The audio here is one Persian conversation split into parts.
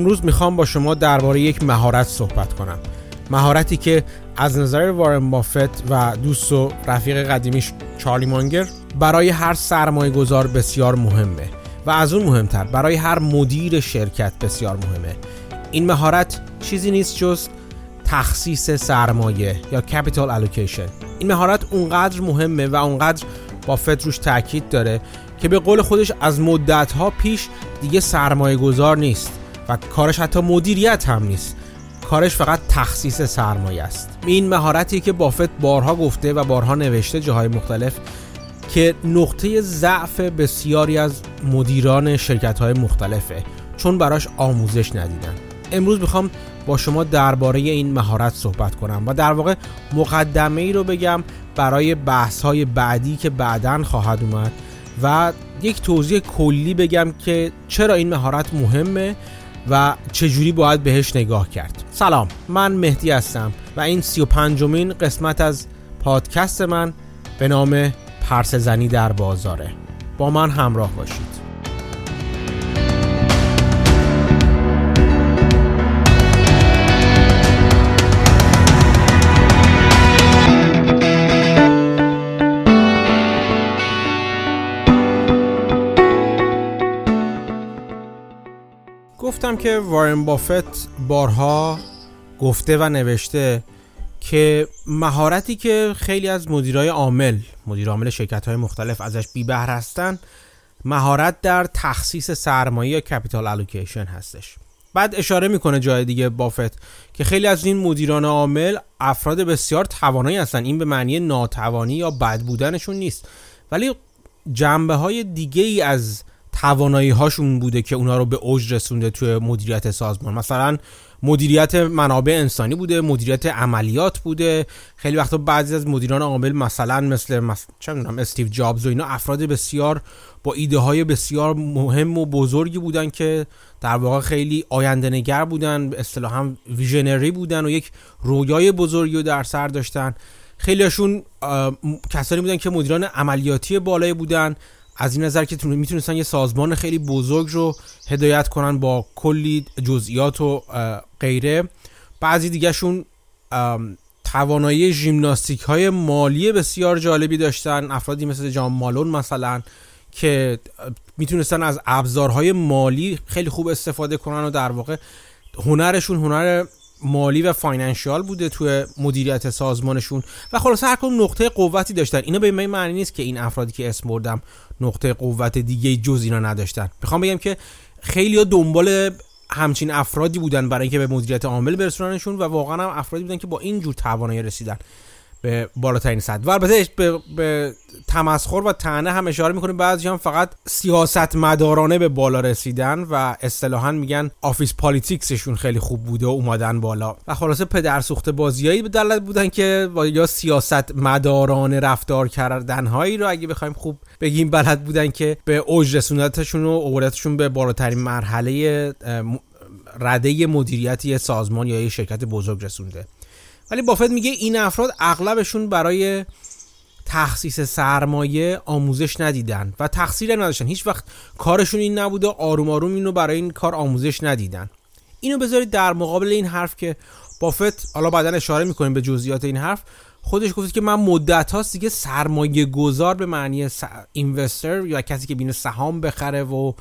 امروز می‌خوام با شما درباره یک مهارت صحبت کنم. مهارتی که از نظر وارن بافت و دوست و رفیق قدیمیش چارلی مانگر برای هر سرمایه گذار بسیار مهمه و از اون مهمتر برای هر مدیر شرکت بسیار مهمه. این مهارت چیزی نیست جز تخصیص سرمایه یا کپیتال الوکیشن این مهارت اونقدر مهمه و اونقدر بافت روش تاکید داره که به قول خودش از مدت ها پیش دیگه سرمایه گذار نیست. و کارش حتی مدیریت هم نیست. کارش فقط تخصیص سرمایه است. این مهارتی که بافت بارها گفته و بارها نوشته جاهای مختلف که نقطه ضعف بسیاری از مدیران شرکت های مختلفه چون براش آموزش ندیدن. امروز می‌خوام با شما درباره این مهارت صحبت کنم و در واقع مقدمه ای رو بگم برای بحث های بعدی که بعدا خواهد اومد و یک توضیح کلی بگم که چرا این مهارت مهمه و چجوری باید بهش نگاه کرد. سلام من مهدی هستم و این سی و پنجمین قسمت از پادکست من به نام پرس زنی در بازاره. با من همراه باشید. گفتم که وارن بافت بارها گفته و نوشته که مهارتی که خیلی از مدیرای عامل مدیر عامل شرکت های مختلف ازش بی بهر هستن مهارت در تخصیص سرمایه یا کپیتال الوکیشن هستش. بعد اشاره می‌کنه جای دیگه بافت که خیلی از این مدیران عامل افراد بسیار توانایی هستن. این به معنی ناتوانی یا بد بودنشون نیست. ولی جنبه های دیگه از توانایی هاشون بوده که اونا رو به اوج رسونده توی مدیریت سازمان. مثلا مدیریت منابع انسانی بوده مدیریت عملیات بوده. خیلی وقتا بعضی از مدیران عامل مثلا مثل مس... چه استیو جابز و اینا افراد بسیار با ایده های بسیار مهم و بزرگی بودن که در واقع خیلی آینده نگر بودن اصطلاحا ویژنری بودن و یک رویای بزرگی رو در سر داشتن. خیلیشون کسانی بودن که مدیران عملیاتی بالایی بودن. از این نظر که می‌تونستن یه سازمان خیلی بزرگ رو هدایت کنن با کلی جزئیات و غیره. بعضی دیگهشون توانایی ژیمناستیک های مالی بسیار جالبی داشتن افرادی مثل جان مالون مثلا که می‌تونستن از ابزارهای مالی خیلی خوب استفاده کنن و در واقع هنرشون هنر مالی و financial بوده توی مدیریت سازمانشون و خلاصه هر کدوم نقطه قوتی داشتن. اینا به این معنی نیست که این افرادی که اسم بردم نقطه قوت دیگه جز اینا نداشتن. می‌خوام بگم که خیلی ها دنبال همچین افرادی بودن برای اینکه به مدیریت عامل برسوننشون و واقعا هم افرادی بودن که با این جور توانایی رسیدن. به بالاترین سطح و البته به, به تمسخر و طعنه هم اشاره می‌کنه بعضی هم فقط سیاست مدارانه به بالا رسیدن و اصطلاحا میگن office politics شون خیلی خوب بوده و اومدن بالا. و خلاصه پدر سوخته بازیایی بلد بودن که یا سیاست مدارانه رفتار کردن هایی رو اگه بخوایم خوب بگیم بلد بودن که به اوج رسونتشون و اولتشون به بالاترین مرحله رده مدیریتی سازمان یا یه شرکت بزرگ رسونده. ولی بافت میگه این افراد اغلبشون برای تخصیص سرمایه آموزش ندیدن و تقصیر نداشتن. هیچ وقت کارشون این نبوده آروم آروم اینو برای این کار آموزش ندیدن. اینو بذارید در مقابل این حرف که بافت حالا بعدا اشاره می‌کنیم به جزئیات این حرف خودش گفت که من مدت هاست دیگه سرمایه گذار به معنی investor یا کسی که بینه سهام بخره و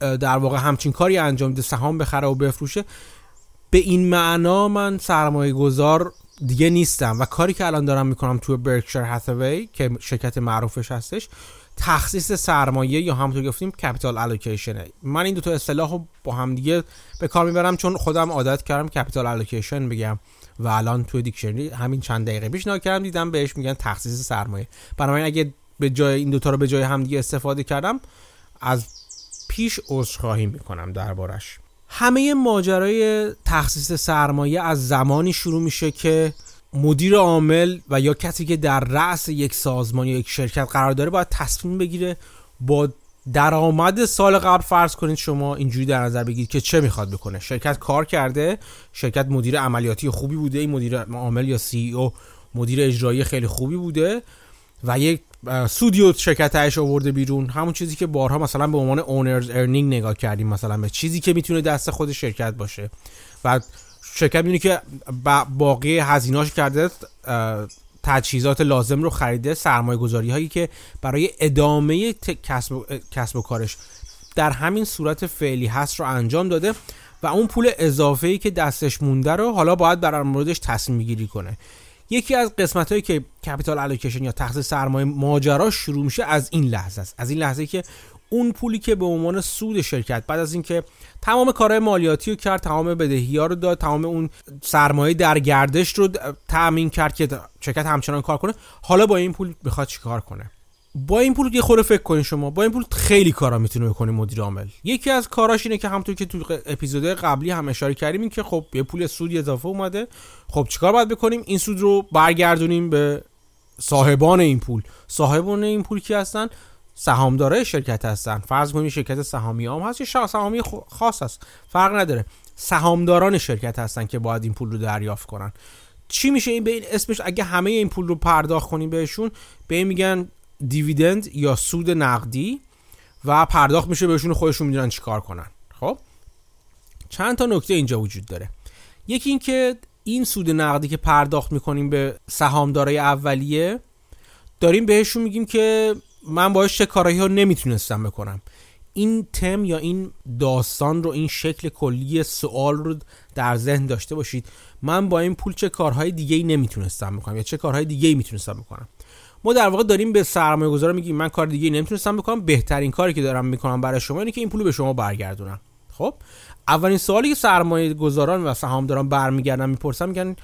در واقع همچین کاری انجام میده سهام بخره و بفروشه به این معنا من سرمایه گذار دیگه نیستم. و کاری که الان دارم می‌کنم توی برکشایر هاتاوی که شرکت معروفش هستش تخصیص سرمایه یا همونطور گفتیم capital allocation ه من این دو تا اصطلاح رو با هم دیگه به کار می‌برم چون خودم عادت کردم capital allocation بگم. و الان توی دیکشنری همین چند دقیقه پیش کردم دیدم بهش میگن تخصیص سرمایه. بنابراین اگه به جای این دوتا رو به جای هم دیگه استفاده کردم از پیش عذرخواهی می‌کنم دربارش. همه ماجرای تخصیص سرمایه از زمانی شروع میشه که مدیر عامل و یا کسی که در رأس یک سازمان یا یک شرکت قرار داره باید تصمیم بگیره با درآمد سال قبل فرض کنید شما اینجوری در نظر بگیرید که چه می‌خواد بکنه. شرکت کار کرده شرکت مدیر عملیاتی خوبی بوده این مدیر عامل یا سی او مدیر اجرایی خیلی خوبی بوده. و یک سودیو شرکت آورده بیرون. همون چیزی که بارها مثلا به عنوان اونرز ارنینگ نگاه کردیم مثلا به چیزی که می‌تونه دست خود شرکت باشه. و شرکت می‌دونه که باقی هزینهاش کرده تجهیزات لازم رو خریده سرمایه گذاری هایی که برای ادامه کسب کسب و کارش در همین صورت فعلی هست رو انجام داده و اون پول اضافه ای که دستش مونده رو حالا باید بر موردش تصمیم گیری کنه. یکی از قسمت هایی که کپیتال الوکیشن یا تخصیص سرمایه ماجرا شروع میشه از این لحظه است. از این لحظه که اون پولی که به عنوان سود شرکت بعد از اینکه تمام کارهای مالیاتی رو کرد تمام بدهی ها رو داد تمام اون سرمایه در گردش رو تأمین کرد که شرکت همچنان کار کنه حالا با این پول بخواد چیکار کنه؟ با این پول یه خورده فکر کنید شما. با این پول خیلی کارا می‌تونه بکنه مدیر عامل. یکی از کاراش اینه که همونطور که تو اپیزود قبلی هم اشاره کردیم این که خب یه پول سود اضافه اومده. خب چیکار باید بکنیم؟ این سود رو برگردونیم به صاحبان این پول. صاحبان این پول کی هستن؟ سهامدارای شرکت هستن. فرض کنید شرکت سهامی عام هست یا سهامی خاص هست. فرق نداره. سهامداران شرکت هستن که باید این پول رو دریافت کنن. چی میشه این به این اسمش؟ اگه همه این پول رو پرداخت کنیم بهشون به این میگن دیویدند یا سود نقدی و پرداخت میشه بهشون خودشون می‌دونن چیکار کنن. خب؟ چند تا نکته اینجا وجود داره. یکی اینکه این سود نقدی که پرداخت می‌کنیم به سهامدارای اولیه داریم بهشون میگیم که من باش چه کارهایی ها نمی‌تونستم بکنم. این تم یا این داستان رو این شکل کلی سوال رو در ذهن داشته باشید. من با این پول چه کارهای دیگه ای نمی‌تونستم بکنم یا چه کارهای دیگه ای می‌تونستم بکنم. ما در واقع داریم به سرمایه گذار میگیم من کار دیگه نمی‌تونستم بکنم بهترین کاری که دارم می‌کنم برای شما اینه که این پول به شما برگردونم. خب؟ اولین سوالی که سرمایه گذاران و سهامداران برمیگردن می‌پرسن میگن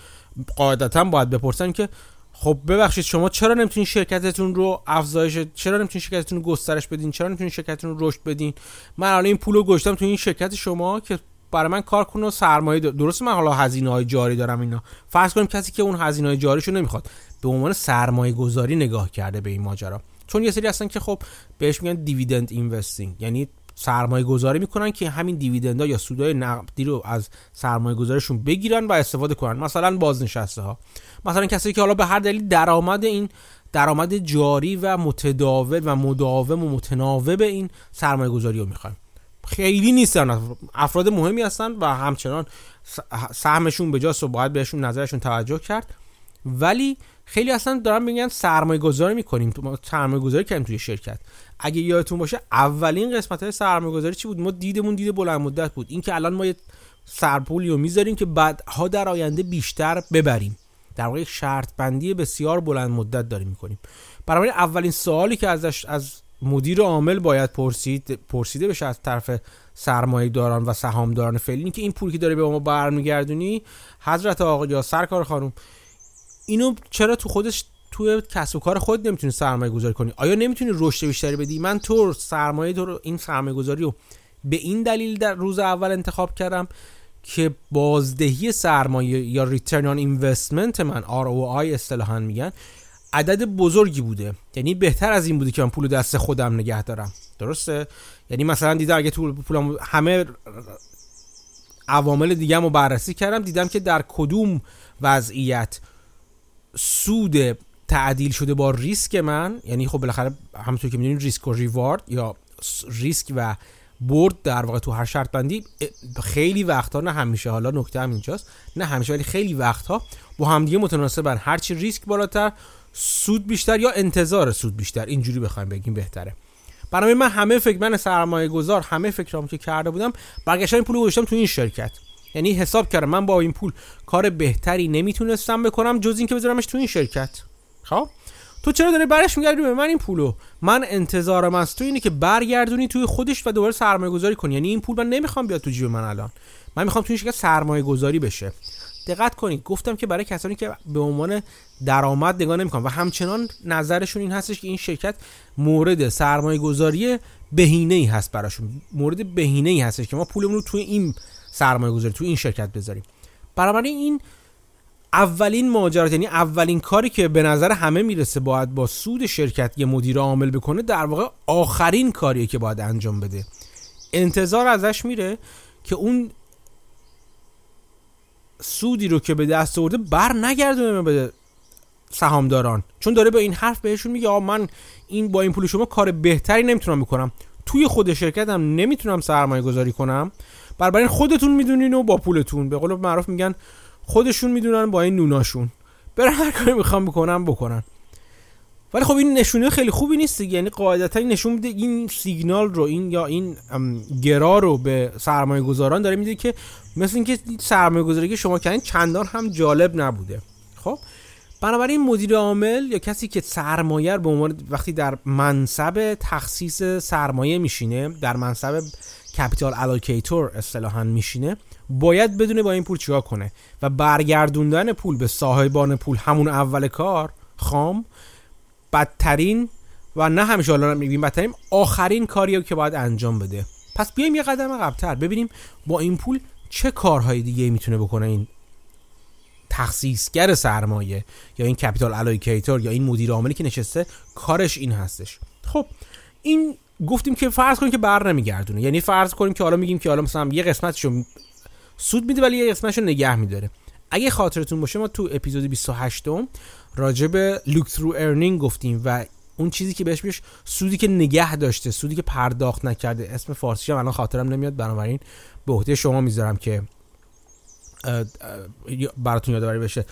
قاعدتا باید بپرسن که خب ببخشید شما چرا نمی‌تونین شرکتتون رو افزایش چرا نمی‌تونین شرکتتون رو گسترش بدین؟ چرا نمی‌تونین شرکتتون رو رشد بدین؟ من الان این پول رو گذاشتم تو این شرکت شما که برای من کار کنه و سرمایه درسته من حالا هزینه های جاری دارم اینا. فرض کنیم کسی که اون هزینه های جاریشو نمی‌خواد. به عنوان سرمایه گذاری نگاه کرده به این ماجرا. چون یه سری هستن که خب بهش میگن دیویدند اینوستینگ یعنی سرمایه گذاری می‌کنن که همین دیویدندها یا سودای نقدی رو از سرمایه گذارشون بگیرن و استفاده کنن. مثلا بازنشسته ها مثلا کسی که حالا به هر دلیل درآمد این درآمد جاری و متداول و مداوم و متناوب این سرمایه گذاری رو می‌خوان. خیلی نیستن. افراد مهمی هستن و همچنان سهمشون به جاست و باید بهشون نظرشون توجه کرد. ولی خیلی اصلا دارن میگن سرمایه گذاری می‌کنیم. ما سرمایه گذاری کردیم توی شرکت. اگه یادتون باشه اولین قسمت های سرمایه گذاری چی بود؟ ما دیدمون دید بلند مدت بود. اینکه الان ما یه سرپولی رو می‌ذاریم که بعدها در آینده بیشتر ببریم. در واقع یک شرط بندی بسیار بلند مدت داریم می‌کنیم. برای اولین سوالی که ازش از مدیر عامل باید پرسید پرسیده بشه از طرف سرمایه داران و سهامداران فعلی که این پولی که داری به ما برمیگردونی حضرت آقا یا سرکار خانم اینو چرا تو خودش توی کسب و کار خود نمی‌تونی سرمایه گذاری کنی؟ آیا نمی‌تونی رشد بیشتری بدی؟ من تو سرمایه تو این سرمایه گذاری رو به این دلیل در روز اول انتخاب کردم که بازدهی سرمایه یا ریترن آن اینوستمنت من ROI اصطلاحا میگن عدد بزرگی بوده. یعنی بهتر از این بوده که من پول دست خودم نگه دارم. درسته؟ یعنی مثلا دیدم اگه تو پولم همه عوامل دیگه بررسی کردم دیدم که در کدوم وضعیت سود تعدیل شده با ریسک من یعنی خب بالاخره همونطور که می‌دونید ریسک و ریوارد یا ریسک و برد در واقع تو هر شرط بندی خیلی وقتها نه همیشه حالا نکته هم اینجاست نه همیشه ولی خیلی وقتها با همدیگه متناسبن هرچی ریسک بالاتر سود بیشتر یا انتظار سود بیشتر اینجوری بخوایم بگیم بهتره. برای من همه فکر من سرمایه گذار همه فکرام که کرده بودم برگشتم پول گذاشتم تو این شرکت. یعنی حساب کردم. من با این پول کار بهتری نمی‌تونستم بکنم جز اینکه بذارمش تو این شرکت. خب؟ تو چرا داری برش میگردی به من این پولو؟ من انتظارم از تو اینه که برگردونی توی خودش و دوباره سرمایه گذاری کنی. یعنی این پول من نمی‌خوام بیاد تو جیب من الان. من می‌خوام تو این شرکت سرمایه گذاری بشه. دقت کنید. گفتم که برای کسانی که به عنوان درآمد نگاه نمی‌کنن و همچنان نظرشون این هستش که این شرکت مورد سرمایه گذاری بهینه ای هست براشون. مورد بهینه ای هستش که ما پولمون رو توی این سرمایه گذاری توی این شرکت بذاریم. برای این اولین ماجرات یعنی اولین کاری که به نظر همه می‌رسه باید با سود شرکت یه مدیر عامل بکنه در واقع آخرین کاریه که باید انجام بده. انتظار ازش میره که اون سودی رو که به دست آورده بر نگردونه به سهامداران. چون داره به این حرف بهشون میگه آ من این با این پول شما کار بهتری نمی‌تونم بکنم. توی خود شرکتم نمی‌تونم سرمایه گذاری کنم بنابراین خودتون می‌دونین و با پولتون. به قول معروف میگن خودشون می‌دونن با این نوناشون. برن هر کاری می‌خوام بکنم بکنن. ولی خب این نشونه خیلی خوبی نیست یعنی قاعدتا نشون میده این سیگنال رو این یا این گرا رو به سرمایه گذاران داره میده که مثل اینکه سرمایه گذاری که شما کردین چندان هم جالب نبوده. خب؟ بنابراین مدیر عامل یا کسی که سرمایه به عنوان وقتی در منصب تخصیص سرمایه میشینه در منصب capital allocator اصطلاحا میشینه باید بدونه با این پول چیکار کنه و برگردوندن پول به صاحبان پول همون اول کار خام بدترین و نه همیشه حالا میگیم بدترین آخرین کاریه که باید انجام بده. پس بیایم یه قدم عقب‌تر ببینیم با این پول چه کارهای دیگه می‌تونه بکنه این تخصیصگر سرمایه یا این capital allocator یا این مدیر عاملی که نشسته کارش این هستش. خب این گفتیم که فرض کنیم که بر نمیگردونه. یعنی فرض کنیم که حالا میگیم که حالا مثلا یه قسمتشو سود میده ولی یه قسمتشو نگه میداره. اگه خاطرتون باشه ما تو اپیزود 28 م راجع به look-through earning گفتیم و اون چیزی که بهش میگن سودی که نگه داشته سودی که پرداخت نکرده. اسم فارسی هم الان خاطرم نمیاد. بنابراین به عهده شما می‌ذارم که براتون یادآوری بشه.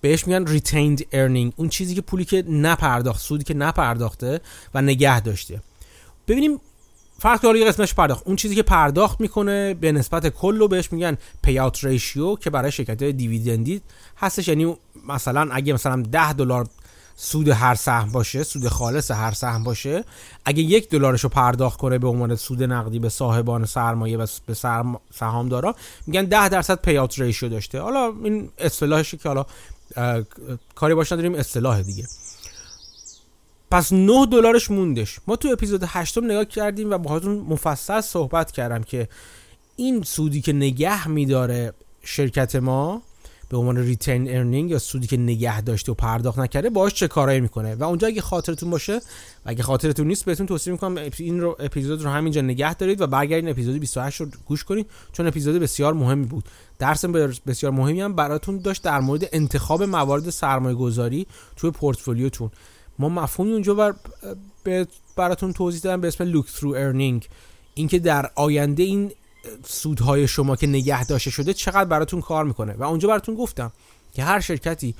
بهش میگن retained earning. اون چیزی که پولی که نپرداخت سودی که نپرداخته و نگه داشته. ببینیم فرق که یه قسمتش پرداخت. اون چیزی که پرداخت می‌کنه به نسبت کل رو بهش میگن پیات ریشیو که برای شرکت های دیویدندی هستش. یعنی مثلا اگه مثلا 10 دلار سود هر سهم باشه سود خالص هر سهم باشه اگه یک دلارش رو پرداخت کنه به عنوان سود نقدی به صاحبان سرمایه و به سهامدارا میگن 10 درصد payout ratio داشته. حالا این اصطلاحشه که حالا کاری باش نداریم اصطلاح دیگه. پس 9 دلارش موندش. ما تو اپیزود 8 نگاه کردیم و باهاتون مفصل صحبت کردم که این سودی که نگه میداره شرکت ما به عنوان retained earning یا سودی که نگه داشته و پرداخت نکرده باهاش چه کارایی می‌کنه؟ و اونجا اگه خاطرتون باشه و اگه خاطرتون نیست بهتون توصیه می‌کنم این رو اپیزود رو همینجا نگه دارید و برگردین اپیزود 28 رو گوش کنید چون اپیزود بسیار مهمی بود. درس بسیار مهمی هم براتون داشت در مورد انتخاب موارد سرمایه گذاری توی پورتفولیوتون. ما مفهومی اونجا بر براتون توضیح دادم به اسم لوک through ارنینگ اینکه در آینده این سودهای شما که نگه داشته شده چقدر براتون کار می‌کنه؟ و اونجا براتون گفتم که هر شرکتی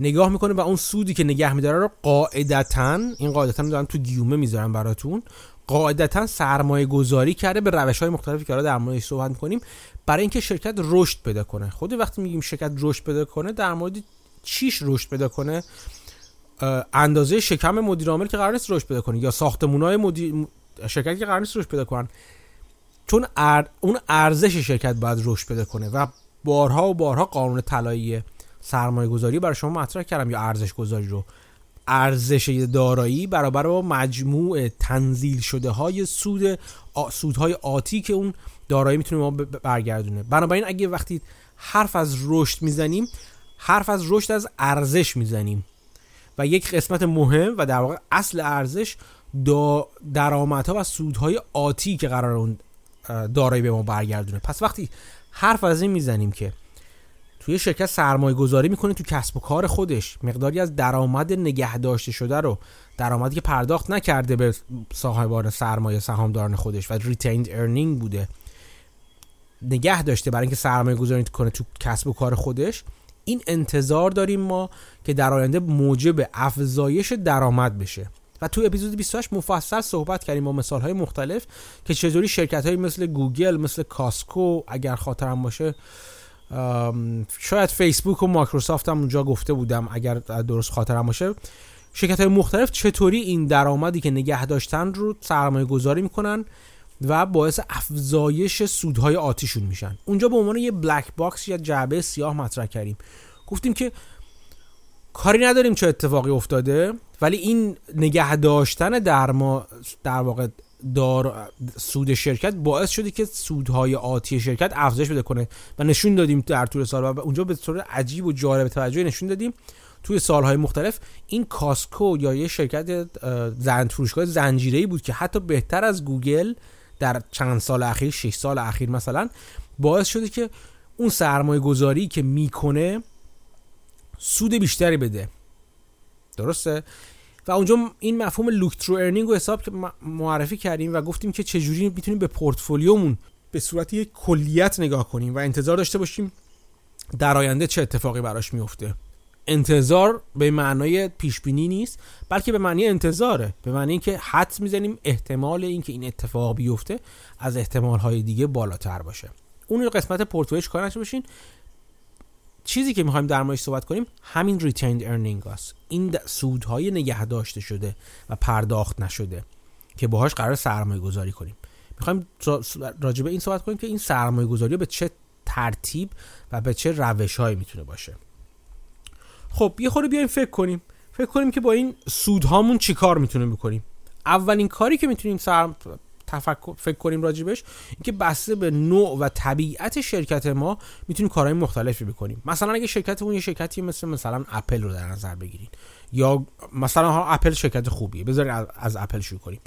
نگاه می‌کنه و اون سودی که نگه میداره رو قاعدتا این قاعدتا دارم تو گیومه می‌ذارم براتون قاعدتا سرمایه گذاری کرده به روش های مختلفی که در موردش صحبت می‌کنیم برای اینکه شرکت رشد پیدا کنه. خود وقتی میگیم شرکت رشد پیدا کنه در مورد چیش رشد پیدا کنه؟ اندازه شکم مدیر عامل که قرار نیست رشد پیدا کنه یا ساختمونای مدیر شرکتی که قرار نیست رشد پیدا کنن. چون اون ارزش شرکت باید رشد پیدا کنه و بارها و بارها قانون طلایی سرمایه گذاری برای شما مطرح کردم یا ارزش گذاری رو. ارزش دارایی برابر با مجموع تنزیل شده های سود سودهای آتی که اون دارایی می‌تونه ما برگردونه. بنابراین اگه وقتی حرف از رشد می‌زنیم حرف از رشد از ارزش می‌زنیم. و یک قسمت مهم و در واقع اصل ارزش درآمدها و سودهای آتی که قرار اون دارایی به ما برگردونه. پس وقتی حرف از این می‌زنیم که توی شرکت سرمایه گذاری می‌کنه تو کسب و کار خودش مقداری از درآمد نگه داشته شده رو درآمدی که پرداخت نکرده به صاحبان سرمایه سهامداران خودش و retained earning بوده نگه داشته برای اینکه سرمایه گذاری کنه تو کسب و کار خودش این انتظار داریم ما که در آینده موجب افزایش درآمد بشه. و تو اپیزود 28 مفصل صحبت کردیم با مثال های مختلف که چطوری شرکت های مثل گوگل مثل کاسکو اگر خاطرم باشه شاید فیسبوک و مایکروسافت هم اونجا گفته بودم اگر درست خاطرم باشه. شرکت های مختلف چطوری این درآمدی که نگه داشتن رو سرمایه گذاری می‌کنن و باعث افزایش سودهای آتیشون میشن؟ اونجا به عنوان یه black box یا جعبه سیاه مطرح کردیم. گفتیم که کاری نداریم چه اتفاقی افتاده ولی این نگه داشتن در ما در واقع دار سود شرکت باعث شده که سودهای آتی شرکت افزایش بده کنه. و نشون دادیم در طول سال و اونجا به طور عجیب و جالب توجه نشون دادیم توی سالهای مختلف این کاسکو یا یه شرکت زن فروشگاه زنجیره‌ای بود که حتی بهتر از گوگل در چند سال اخیر 6 سال اخیر مثلا باعث شده که اون سرمایه گذاری که می‌کنه سود بیشتری بده. درسته؟ و اونجا این مفهوم look-through earning رو حساب معرفی کردیم و گفتیم که چجوری می‌تونیم به پورتفولیومون به صورت یک کلیت نگاه کنیم و انتظار داشته باشیم در آینده چه اتفاقی براش میفته انتظار به معنای پیش بینی نیست بلکه به معنی انتظاره. به معنی اینکه حدس می‌زنیم احتمال اینکه این اتفاق بیفته از احتمال های دیگه بالاتر باشه. اون قسمت پورتفولیو کار باشین. چیزی که می‌خوایم در موردش صحبت کنیم همین retained earning است. این سودهای نگه داشته شده و پرداخت نشده که باهاش قرار سرمایه گذاری کنیم. می‌خوایم راجع به این صحبت کنیم که این سرمایه گذاری به چه ترتیب و به چه روش هایی می‌تونه باشه. خب یه خورده بیایم فکر کنیم. فکر کنیم که با این سودهامون چیکار می‌تونیم بکنیم؟ اولین کاری که می‌تونیم سر تفکر فکر کنیم راجبش اینکه بسته به نوع و طبیعت شرکت ما می‌تونیم کارهای مختلفی بکنیم. مثلا اگه شرکتمون یه شرکتی مثل مثلا اپل رو در نظر بگیرید یا مثلا ها اپل شرکت خوبیه بذارید از اپل شروع کنیم.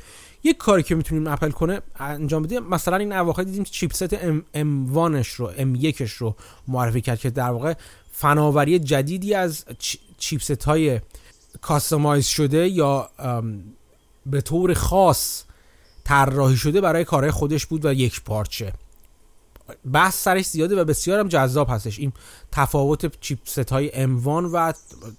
یک کاری که می‌تونیم اپل کنه انجام بدیم مثلا این اواخر دیدیم chipset M M رو M 1 رو معرفی کرد که در واقع فناوری جدیدی از چیپست های کاستماایز شده یا به طور خاص طراحی شده برای کارهای خودش بود و یک پارچه. بحث سرش زیاده و بسیار هم جذاب هستش. این تفاوت چیپست های M1 و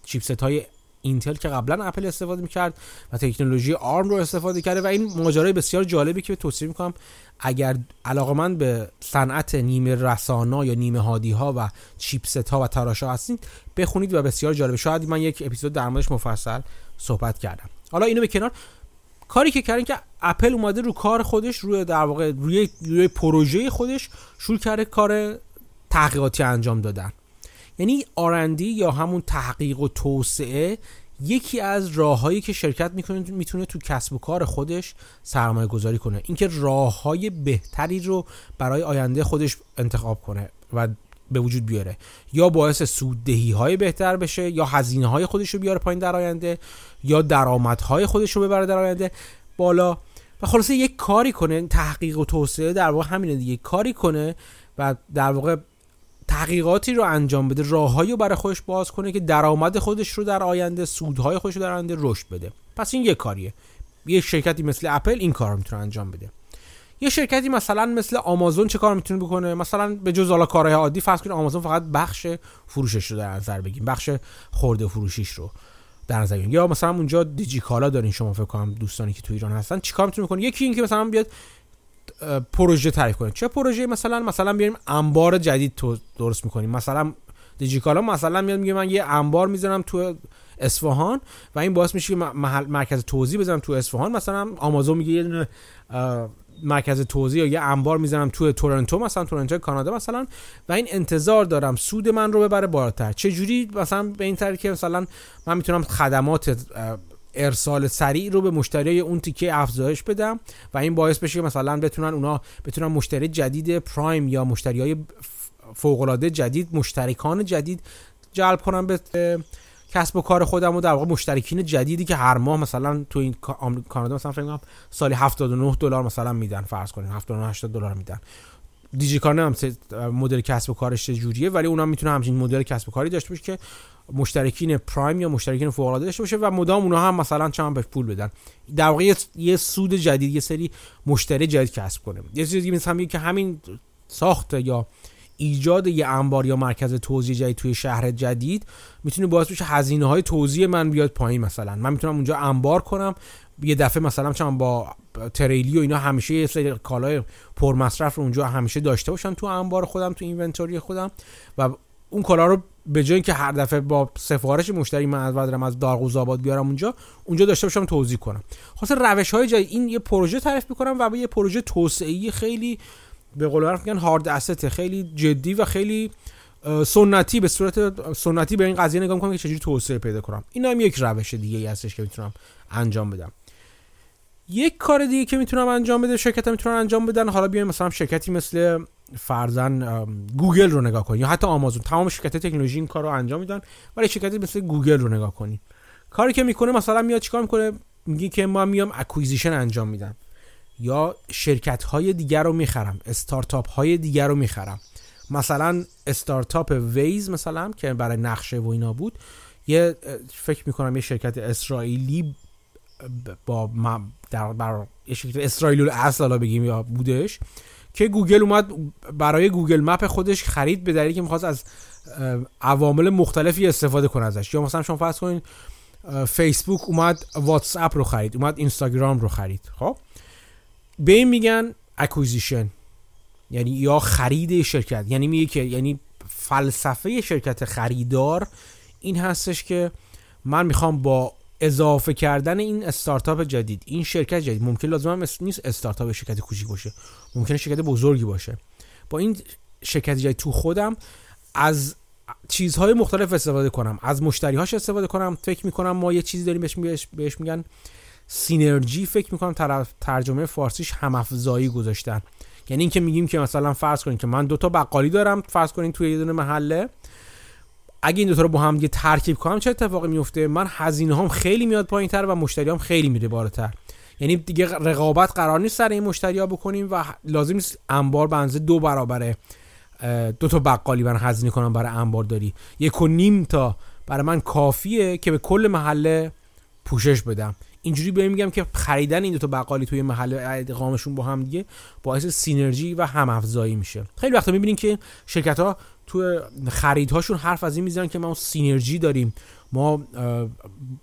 چیپست های اینتل که قبلا اپل استفاده می‌کرد و تکنولوژی آرم رو استفاده کرده و این ماجرای بسیار جالبی که توصیه می‌کنم اگر من به صنعت نیمه رسانا یا نیمه هادی ها و چیپست ها و تراش ها هستین بخونید و بسیار جالبه. شاید من یک اپیزود در موردش مفصل صحبت کردم. حالا اینو به کنار. کاری که کردن که اپل اومده رو کار خودش روی در واقع روی, روی پروژه خودش شروع کرده کار تحقیقاتی انجام دادن. یعنی آرندی یا همون تحقیق و توسعه یکی از راههایی که شرکت می‌کنه می‌تونه تو کسب و کار خودش سرمایه گذاری کنه. اینکه راه های بهتری رو برای آینده خودش انتخاب کنه و به وجود بیاره. یا باعث سوددهی های بهتر بشه یا هزینه های خودش رو بیاره پایین در آینده. یا درآمدهای خودش رو ببره در آینده بالا. و خلاصه یک کاری کنه تحقیق و توسعه در واقع همینه دیگه. کاری کنه و در واقع تحقیقاتی رو انجام بده راههایی رو برای خودش باز کنه که درآمد خودش رو در آینده سودهای خودش رو در آینده رشد بده. پس این یک کاریه. یه شرکتی مثل اپل این کار می‌تونه انجام بده. یه شرکتی مثلا مثل آمازون چه کار می‌تونه بکنه؟ مثلا به جز حالا کارهای عادی فرض کنید آمازون فقط بخش فروشش رو در نظر بگیم بخش خورده فروشیش رو. در نظر یا مثلا اونجا دیجیکالا دارین شما فکر کنم دوستانی که تو ایران هستن چیکار می‌تونه بکنه یکی این که مثلا بیاد پروژه تعریف کنه چه پروژه؟ مثلا مثلا بیاریم انبار جدید تو درست می‌کنیم. مثلا دیجیکالا مثلا میاد میگه من یه انبار می‌ذارم تو اصفهان و این باعث میشه که محل مرکز توزیع بزنم تو اصفهان. مثلا آمازون میگه یه مرکز توزیع یا یه انبار می‌زنم توی تورنتو مثلا تورنتو کانادا مثلا و این انتظار دارم سود من رو ببره بالاتر. چه جوری مثلا به این طریق که مثلا من می‌تونم خدمات ارسال سریع رو به مشتری اون تیکه افزایش بدم و این باعث بشه که مثلا بتونن اونا بتونن مشتری جدید پرایم یا مشتری های فوق جدید مشترکان جدید جلب کنم به کسب و کار خودم و در واقع مشترکین جدیدی که هر ماه مثلا تو این کانادا مثلا فکر کنم سالی 79 دلار مثلا میدن فرض کنیم 79 80 دلار میدن. دیجیکار هم مدل کسب و کارش جوریه ولی اونم می‌تونه همچین مدل کسب و کاری داشته باشه که مشترکین پرایم یا مشترکین فوق العاده داشته باشه و مدام اونها هم مثلا چند به پول بدن. در واقع یه سود جدید یه سری مشتری جدید کسب کنه. یه چیزی که همین ساخت یا ایجاد یه انبار یا مرکز توزیع جدید توی شهر جدید می‌تونه باعث بشه هزینه های توزیع من بیاد پایین مثلا. من می‌تونم اونجا انبار کنم یه دفعه مثلا چون با تریلی و اینا همیشه یه سری کالای پرمصرف رو اونجا همیشه داشته باشم تو انبار خودم تو اینونتوری خودم و اون کالا رو به جای اینکه هر دفعه با سفارش مشتری من از دارم از دارقوز آباد بیارم اونجا اونجا داشته باشم توضیح کنم. خاصه روش های جای این یه پروژه تعریف می‌کنم و به یه پروژه توسعه خیلی به قول معروف میگن هارد استه خیلی جدی و خیلی سنتی به صورت سنتی به این قضیه نگاه می‌کنم که چجوری توسعه پیدا کنم. این هم یک روش دیگه ای هستش که می‌تونم انجام بدم. یک کار دیگه که می‌تونم انجام بده شرکت می‌تونن انجام بدن. حالا بیایم مثلا شرکتی مثل فرزن گوگل رو نگاه کنید یا حتی آمازون. تمام شرکت تکنولوژی این کار رو انجام میدن ولی شرکتی مثل گوگل رو نگاه کنید کاری که می‌کنه مثلا میاد چیکار می‌کنه؟ میگه که ما میام acquisition انجام میدم. یا شرکت های دیگر رو می‌خرم استارتاپ های دیگر رو می‌خرم. مثلا استارتاپ ویز مثلا که برای نقشه و اینا بود یه فکر می‌کنم یه شرکت اسرائیلی با در بر یه شرکت اسرائیلی اصل حالا بگیم یا بودش که گوگل اومد برای گوگل مپ خودش خرید به دلیلی که می‌خواست از عوامل مختلفی استفاده کنه ازش. یا مثلا شما فرض کنید فیسبوک اومد واتس اپ رو خرید اومد اینستاگرام رو خرید خب؟ به این میگن acquisition یعنی یا خرید شرکت. یعنی میگه که یعنی فلسفه شرکت خریدار این هستش که من می‌خوام با اضافه کردن این استارتاپ جدید این شرکت جدید ممکن لازم هم نیست استارتاپ شرکت کوچیک باشه. ممکنه شرکت بزرگی باشه. با این شرکت جدید تو خودم از چیزهای مختلف استفاده کنم. از مشتریهاش استفاده کنم. فکر می‌کنم ما یه چیزی داریم بهش, بهش میگن سینرژی فکر می‌کنم طرف ترجمه فارسیش همافزایی گذاشتن. یعنی اینکه میگیم که مثلا فرض کنیم که من دوتا بقالی دارم فرض کنیم توی یه دونه محله. اگه این دوتا رو با هم دیگه ترکیب کنم چه اتفاقی میفته من هزینه هم خیلی میاد پایین تر و مشتری هم خیلی میره بالاتر. یعنی دیگه رقابت قرار نیست سر این مشتری ها بکنیم و لازم نیست انبار بنزه دو برابره دو تا بقالی من هزینه کنم برای انبار داری. یک و نیم تا برای من کافیه که به کل محله پوشش بدم. اینجوری بهم میگم که خریدن این دو تا بقالی توی محل ادغامشون با هم دیگه باعث سینرژی و هم افزایی میشه. خیلی وقتا می‌بینین که شرکت ها تو خریدهاشون حرف از این می‌زنن که ما سینرژی داریم ما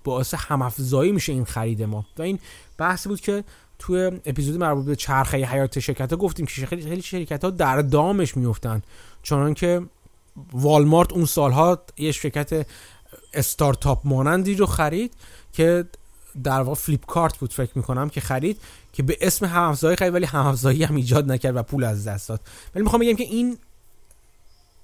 باعث هم افزایی میشه این خرید ما. و این بحث بود که توی اپیزود مربوط به چرخه حیات شرکت ها گفتیم که خیلی خیلی شرکت ها در دامش میفتن چون که والمارت اون سالها یه شرکت استارتاپ مانندی رو خرید که در واقع فلیپ کارت بود فکر می‌کنم که خرید که به اسم هم افزایی خرید ولی هم افزایی هم ایجاد نکرد و پول از دست داد. ولی می‌خوام بگم که این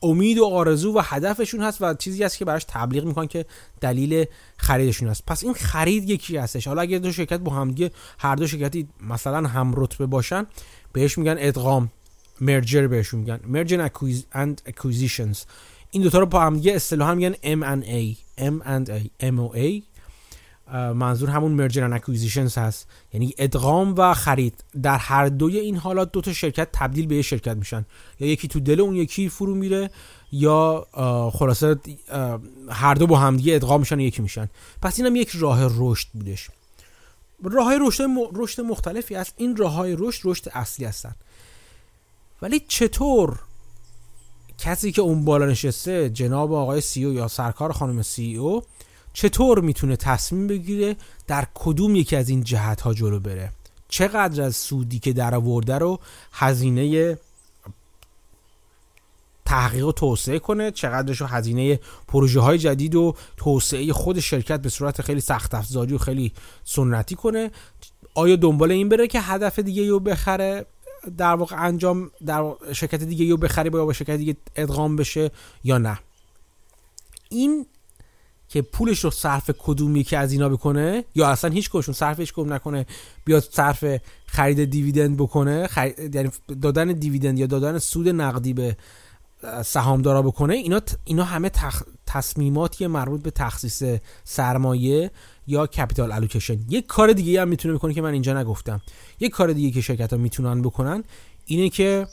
امید و آرزو و هدفشون هست و چیزی هست که براش تبلیغ می‌کنن که دلیل خریدشون هست. پس این خرید یکی هستش. حالا اگه دو شرکت با همدیگه هر دو شرکتی مثلا هم رتبه باشن بهش میگن ادغام merger بهشون میگن. merger and acquisitions این دوتا رو با همدیگه اصطلاحا میگن M&A M and A. M و A. منظور همون merger and acquisitions هست. یعنی ادغام و خرید. در هر دوی این حالات دو تا شرکت تبدیل به یه شرکت میشن. یا یکی تو دل اون یکی فرو میره یا خلاصه هر دو با همدیگه ادغام میشن و یکی میشن. پس اینم یک راه رشد بودش. راه رشد رشد مختلفی هست. این راه های رشد رشد اصلی هستن. ولی چطور کسی که اون بالا نشسته جناب آقای سی او یا سرکار خانم سی او چطور می‌تونه تصمیم بگیره در کدوم یکی از این جهت ها جلو بره؟ چقدر از سودی که در آورده رو هزینه تحقیق و توسعه کنه چقدرش رو هزینه پروژه های جدید و توسعه خود شرکت به صورت خیلی سخت افزاری و خیلی سنتی کنه؟ آیا دنبال این بره که هدف دیگه رو بخره؟ در واقع انجام در شرکت دیگه رو بخره یا با شرکت دیگه ادغام بشه یا نه؟ این که پولش رو صرف کدوم یکی از اینا بکنه؟ یا اصلا هیچ کدومشون صرف هیچ کدوم نکنه بیاد صرف خرید دیویدند بکنه؟ خرید... یعنی دادن دیویدند یا دادن سود نقدی به سهامدارا بکنه؟ اینا اینا همه تخ... تصمیماتی مربوط به تخصیص سرمایه یا کپیتال الوکیشن یک کار دیگه هم می‌تونه بکنه که من اینجا نگفتم. یک کار دیگه که شرکت ها می‌تونن بکنن اینه که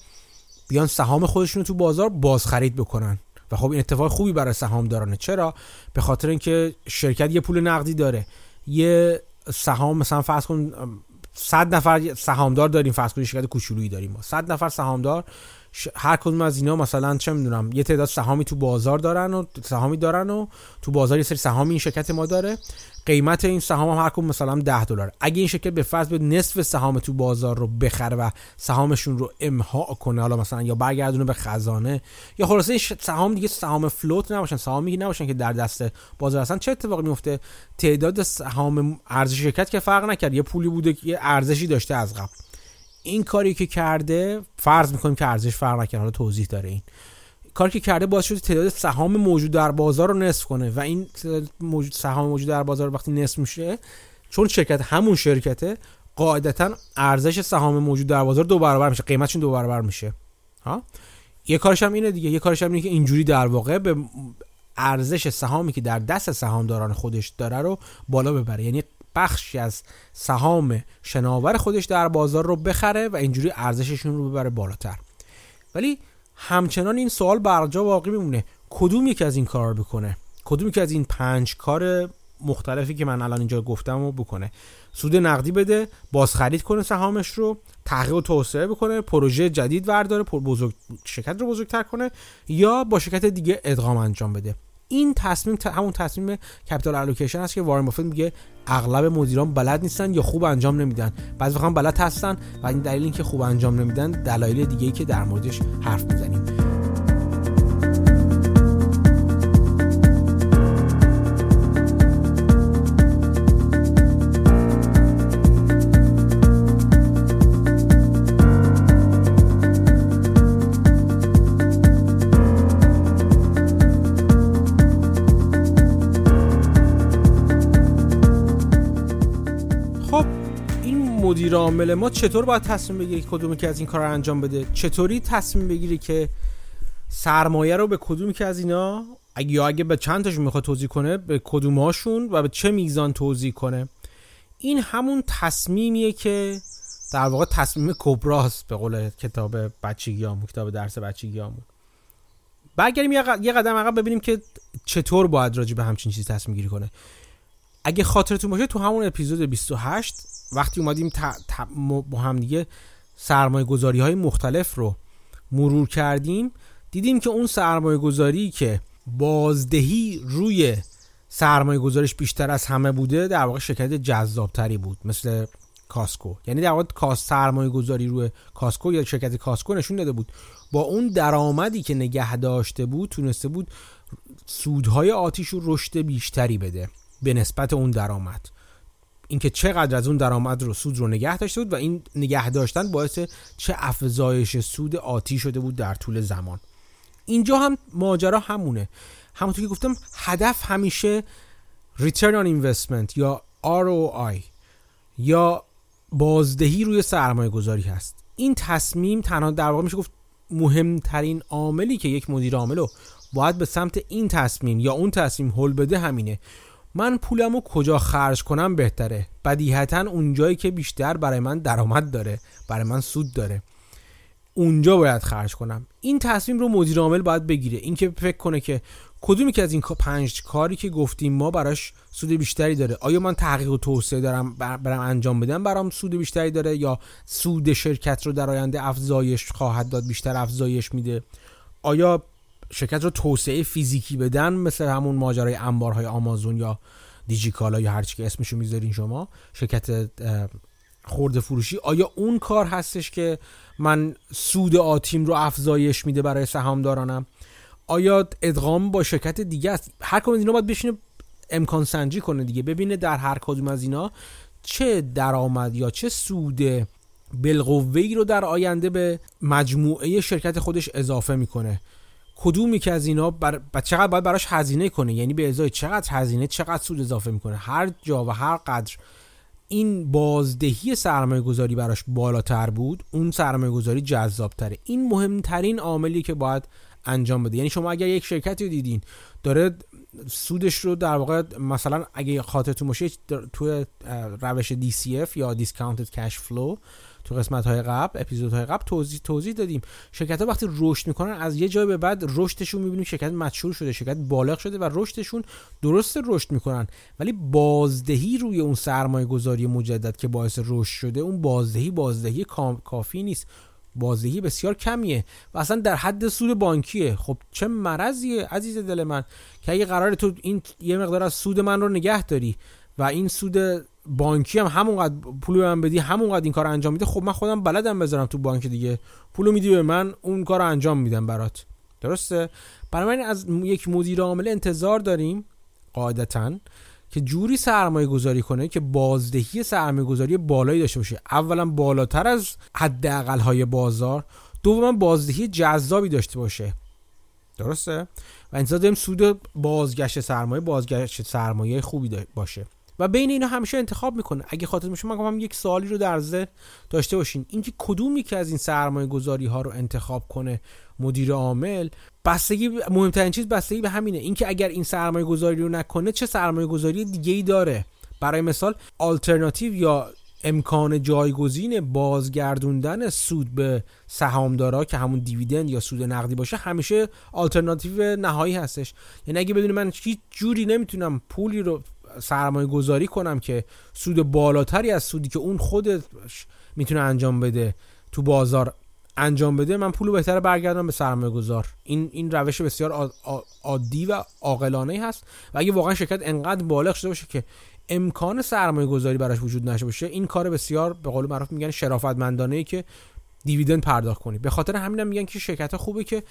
بیان سهام خودشون رو تو بازار بازخرید بکنن. خب این اتفاق خوبی برای سهامدارانه چرا؟ به خاطر اینکه شرکت یه پول نقدی داره. یه سهام مثلا فرض کن 100 نفر سهامدار داریم فرض کن شرکت کوچولویی داریم. ما 100 نفر سهامدار هر کدوم از اینا مثلا چه می‌دونم یه تعداد سهامی تو بازار دارن و سهامی دارن و تو بازار یه سری سهامی این شرکت ما داره. قیمت این سهام هم هر کدوم مثلا 10 دلار. اگه این شرکت به فرض به نصف سهام تو بازار رو بخره و سهامشون رو امها کنه حالا مثلا یا برگردونه به خزانه یا خلاصه این سهام دیگه سهام فلوت نباشن سهامی نباشن که در دست بازار هستن چه اتفاقی میفته تعداد سهام ارزش شرکت که فرق نکرد یه پولی بوده که ارزشی داشته از قبل. این کاری که کرده فرض می‌کنیم که ارزش فرق نکرده حالا توضیح داره این. کاری که کرده باعث شده تعداد سهام موجود در بازار رو نصف کنه و این موجود سهام موجود در بازار وقتی نصف میشه چون شرکت همون شرکته قاعدتا ارزش سهام موجود در بازار دو برابر میشه قیمتشون دو برابر میشه. ها؟ یه کارش هم اینه دیگه یه کارش هم اینه که اینجوری در واقع به ارزش سهامی که در دست سهامداران خودش داره رو بالا ببره. یعنی بخشی از سهام شناور خودش در بازار رو بخره و اینجوری ارزششون رو ببره بالاتر. ولی همچنان این سوال برجا باقی میمونه. کدوم یکی از این کار بکنه؟ کدومی که از این پنج کار مختلفی که من الان اینجا گفتم رو بکنه؟ سود نقدی بده بازخرید کنه سهامش رو تحقیق و توسعه بکنه پروژه جدید ورداره بزرگ شرکت رو بزرگتر کنه یا با شرکت دیگه ادغام انجام بده؟ این تصمیم همون تصمیم کپیتال الوکیشن است که وارن بافت میگه اغلب مدیران بلد نیستن یا خوب انجام نمیدن. بعضی وقتا بلد هستن و این دلیل اینکه خوب انجام نمیدن دلایل دیگه ای که در موردش حرف می‌زنیم. مدیر عامل ما چطور باید تصمیم بگیری کدومی که از این کار رو انجام بده؟ چطوری تصمیم بگیری که سرمایه رو به کدومی که از اینا اگه یا اگه به چند تاشون می‌خواد توضیح کنه به کدومهاشون و به چه میزان توضیح کنه؟ این همون تصمیمیه که در واقع تصمیم کبراست به قول کتاب بچگیامون کتاب درس بچگیامون برگردیم یه قدم عقب ببینیم که چطور باید راجع به همچین چیزی تصمیم گیری کنه. اگه خاطرتون باشه تو همون اپیزود 28 وقتی اومدیم با هم دیگه سرمایه گذاری های مختلف رو مرور کردیم دیدیم که اون سرمایه گذاری که بازدهی روی سرمایه گذارش بیشتر از همه بوده در واقع شرکت جذابتری بود مثل کاسکو. یعنی در واقع سرمایه گذاری روی کاسکو یا شرکت کاسکو نشون داده بود. با اون درآمدی که نگه داشته بود تونسته بود سودهای آتیش رو رشد بیشتری بده به نسبت اون درآمد. اینکه چقدر از اون درآمد رو سود رو نگه داشته بود و این نگه داشتن باعث چه افزایش سود آتی شده بود در طول زمان. اینجا هم ماجرا همونه. همونطور که گفتم هدف همیشه return on investment یا ROI یا بازدهی روی سرمایه گذاری هست. این تصمیم تنها در واقع میشه گفت مهمترین عاملی که یک مدیر عامل رو باید به سمت این تصمیم یا اون تصمیم هل بده همینه. من پولمو کجا خرج کنم بهتره. بدیهتا اونجایی که بیشتر برای من درآمد داره برای من سود داره. اونجا باید خرج کنم. این تصمیم رو مدیر عامل باید بگیره. اینکه فکر کنه که کدومی که از این پنج کاری که گفتیم ما براش سود بیشتری داره. آیا من تحقیق و توسعه دارم برام انجام بدم؟ برام سود بیشتری داره یا سود شرکت رو در آینده افزایش خواهد داد بیشتر افزایش میده؟ آیا شرکت رو توسعه فیزیکی بدن مثل همون ماجرای انبارهای آمازون یا دیجیکالا یا هرچی که اسمشو می‌ذارین شما شرکت خورده فروشی. آیا اون کار هستش که من سود آتیم رو افزایش میده برای سهامدارانم؟ آیا ادغام با شرکت دیگه است؟ هر کدوم از اینا باید بشینه امکان سنجی کنه دیگه ببینه در هر کدوم از اینا چه درآمد یا چه سود بالقوه رو در آینده به مجموعه شرکت خودش اضافه می‌کنه. کدومی که از اینا بر... چقدر باید براش هزینه کنه؟ یعنی به ازای چقدر هزینه چقدر سود اضافه می‌کنه؟ هر جا و هر قدر. این بازدهی سرمایه گذاری براش بالاتر بود اون سرمایه گذاری جذاب تره این مهمترین عاملی که باید انجام بده. یعنی شما اگر یک شرکتی دیدین داره سودش رو در واقع مثلا اگه خاطرتون باشه تو روش DCF یا Discounted Cash Flow تو قسمت های قبل اپیزودهای قبل توضیح توضیح دادیم. شرکت ها وقتی رشد می‌کنن از یه جای به بعد رشدشون می‌بینیم شرکت مشهور شده شرکت بالغ شده و رشدشون درست رشد می‌کنن. ولی بازدهی روی اون سرمایه گذاری مجدد که باعث رشد شده اون بازدهی بازدهی کافی نیست. بازدهی بسیار کمیه و اصلا در حد سود بانکیه. خب چه مرضیه عزیز دل من که اگه قرار تو این یه مقدار از سود من رو نگه داری و این سود بانکی هم همونقدر پول به من بدی همونقدر این کار انجام میده. خب من خودم بلدم بذارم تو بانک دیگه. پولو میدی به من اون کار انجام میدم برات. درسته؟ برای من از یک مدیر عامل انتظار داریم قاعدتا که جوری سرمایه گذاری کنه که بازدهی سرمایه گذاری بالایی داشته باشه. اولا بالاتر از حداقل های بازار. دوما بازدهی جذابی داشته باشه. درسته؟ و انتظار داریم سود بازگشت سرمایه بازگشت سرمایه خوبی باشه. و بین اینا همیشه انتخاب می‌کنه. اگه خاطر میشه من هم یک سوالی رو در ذهن داشته باشین. اینکه کدومی که از این سرمایه گذاری ها رو انتخاب کنه مدیر عامل بستگی مهمترین چیز بستگی به همینه. اینکه اگر این سرمایه گذاری رو نکنه چه سرمایه گذاری دیگه ای داره؟ برای مثال آلترناتیو یا امکان جایگزین بازگردوندن سود به سهامدارا که همون دیویدند یا سود نقدی باشه همیشه آلترناتیو نهایی هستش. یعنی اگه بدونی من هیچ جوری نمی‌تونم پولی رو سرمایه گذاری کنم که سود بالاتری از سودی که اون خودش می‌تونه انجام بده تو بازار انجام بده من پول بهتر برگردم به سرمایه گذار این این روش بسیار عادی و عاقلانه هست و اگه واقعا شرکت انقدر بالغ شده باشه که امکان سرمایه گذاری براش وجود نشه باشه این کار بسیار به قول معروف میگن شرافتمندانه ای که دیویدند پرداخت کنی. به خاطر همینم میگن که شرکت خوبه که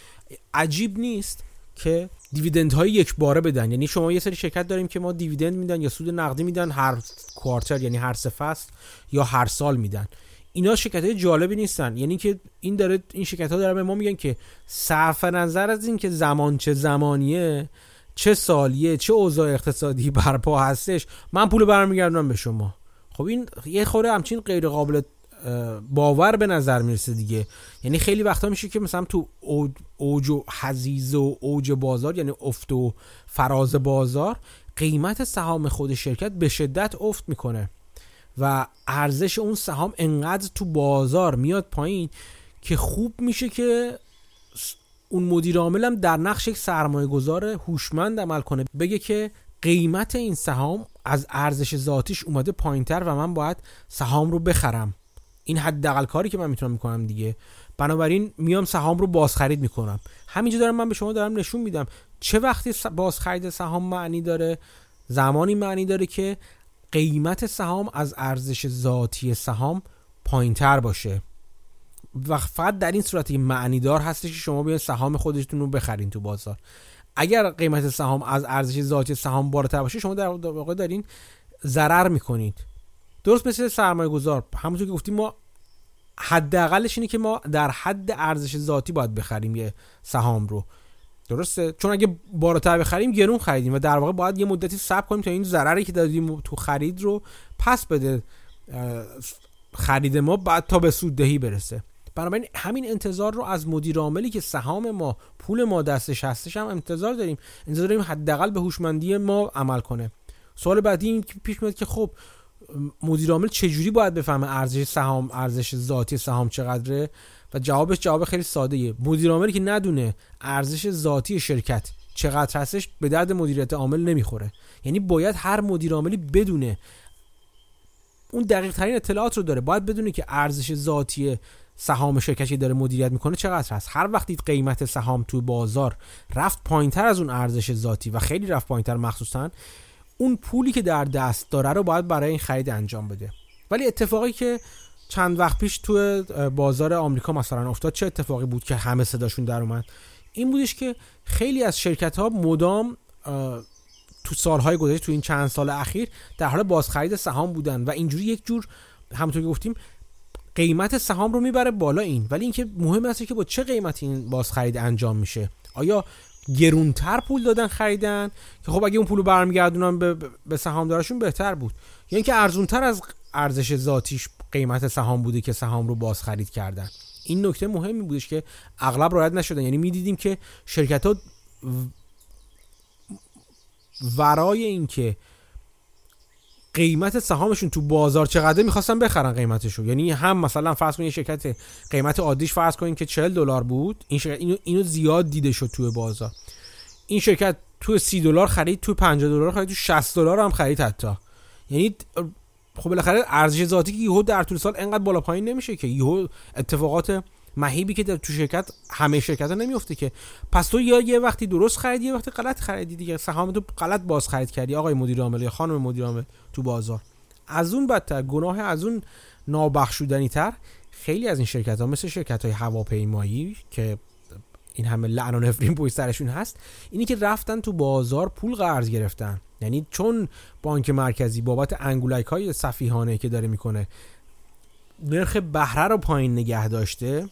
عجیب نیست که دیویدند های یک باره بدن. یعنی شما یه سری شرکت داریم که ما دیویدند میدن یا سود نقدی میدن هر کوارتر یعنی هر سه فصل یا هر سال میدن. اینا شرکت های جالبی نیستن. یعنی که این داره این شرکت ها دارن به ما میگن که صرف نظر از این که زمان چه زمانیه چه سالیه چه اوضاع اقتصادی برپا هستش من پول برمیگردونم به شما. خب این یه خوره همچین غیر قابل باور به نظر می‌رسه دیگه. یعنی خیلی وقتا میشه که مثلا تو اوج و حزیز و اوج بازار یعنی افت و فراز بازار قیمت سهام خود شرکت به شدت افت می‌کنه. و ارزش اون سهام انقدر تو بازار میاد پایین که خوب میشه که اون مدیر عاملم در نقش یک سرمایه گذار هوشمند عمل کنه. بگه که قیمت این سهام از ارزش ذاتیش اومده پایینتر و من باید سهام رو بخرم. این حداقل کاری که من می‌تونم می‌کنم دیگه. بنابراین میام سهام رو بازخرید می‌کنم. همینجا دارم من به شما دارم نشون میدم. چه وقتی بازخرید سهام معنی داره؟ زمانی معنی داره که قیمت سهام از ارزش ذاتی سهام پایینتر باشه. و فقط در این صورت معنیدار هستش که شما بیاین سهام خودتون رو بخرین تو بازار. اگر قیمت سهام از ارزش ذاتی سهام بالاتر باشه شما در واقع دارین ضرر می‌کنید. درست مثل سرمایه گذار همونطور که گفتیم ما حداقلش اینه که ما در حد ارزش ذاتی باید بخریم یه سهام رو. درسته؟ چون اگه بالاتر بخریم گرون خریدیم و در واقع باید یه مدتی صبر کنیم تا این ضرری که دادیم تو خرید رو پس بده خرید ما بعد تا به سوددهی برسه. بنابراین همین انتظار رو از مدیر عاملی که سهام ما پول ما دستش هستش هم انتظار داریم. انتظار داریم حداقل به هوشمندی ما عمل کنه. سوال بعدی این پیش میاد که خب مدیر عامل چجوری باید بفهمه ارزش سهام ارزش ذاتی سهام چقدره؟ و جوابش جواب خیلی ساده ایه مدیر عاملی که ندونه ارزش ذاتی شرکت چقدر هستش به درد مدیریت عامل نمی‌خوره. یعنی باید هر مدیر عاملی بدونه اون دقیق ترین اطلاعات رو داره. باید بدونه که ارزش ذاتی سهام شرکتی داره مدیریت می‌کنه چقدر هست. هر وقتی قیمت سهام تو بازار رفت پایینتر از اون ارزش ذاتی و خیلی رفت پایینتر مخصوصا اون پولی که در دست داره رو باید برای این خرید انجام بده. ولی اتفاقی که چند وقت پیش تو بازار آمریکا مثلا افتاد چه اتفاقی بود که همه صداشون در اومد؟ این بودش که خیلی از شرکت ها مدام تو سالهای گذشته تو این چند سال اخیر در حال بازخرید سهام بودن و اینجوری یک جور همونطور که گفتیم قیمت سهام رو می‌بره بالا این. ولی اینکه مهم است که با چه قیمتی این بازخرید انجام میشه؟ آیا گرونتر پول دادن خریدن که خب اگه اون پول رو برمیگردونن به, به سهامدارشون بهتر بود. یا اینکه ارزونتر از ارزش ذاتیش قیمت سهام بوده که سهام رو باز خرید کردن. این نکته مهمی بودش که اغلب رعایت نشدن. یعنی می‌دیدیم که شرکت ها ورای اینکه قیمت سهامشون تو بازار چقدر می‌خواستن بخرن قیمتشو. یعنی هم مثلا فرض کنید شرکت قیمت عادیش فرض کنید که 40 دلار بود این شرکت اینو, اینو زیاد دیده شد تو بازار. این شرکت تو 30 دلار خرید تو 50 دلار خرید تو 60 دلار هم خرید حتی. یعنی خب بالاخره ارزش ذاتی که یهو در طول سال انقدر بالا پایین نمیشه که. یهو اتفاقات مهیبی که تو شرکت همه شرکت ها نمیفته که. پس تو یا یه وقتی درست خریدی یه وقتی غلط خریدی دیگه. سهام تو غلط باز خرید کردی. آقای مدیر عامل یا خانم مدیر عامل تو بازار. از اون بدتر گناه از اون نابخشودنی تر خیلی از این شرکت ها مثل شرکت های هواپیمایی که این همه لعن و نفرین پشت سرشون هست اینی که رفتن تو بازار پول قرض گرفتن. یعنی چون بانک مرکزی بابت انگولک های صفیحانه که داره می‌کنه نرخ بهره رو پایین نگه داشته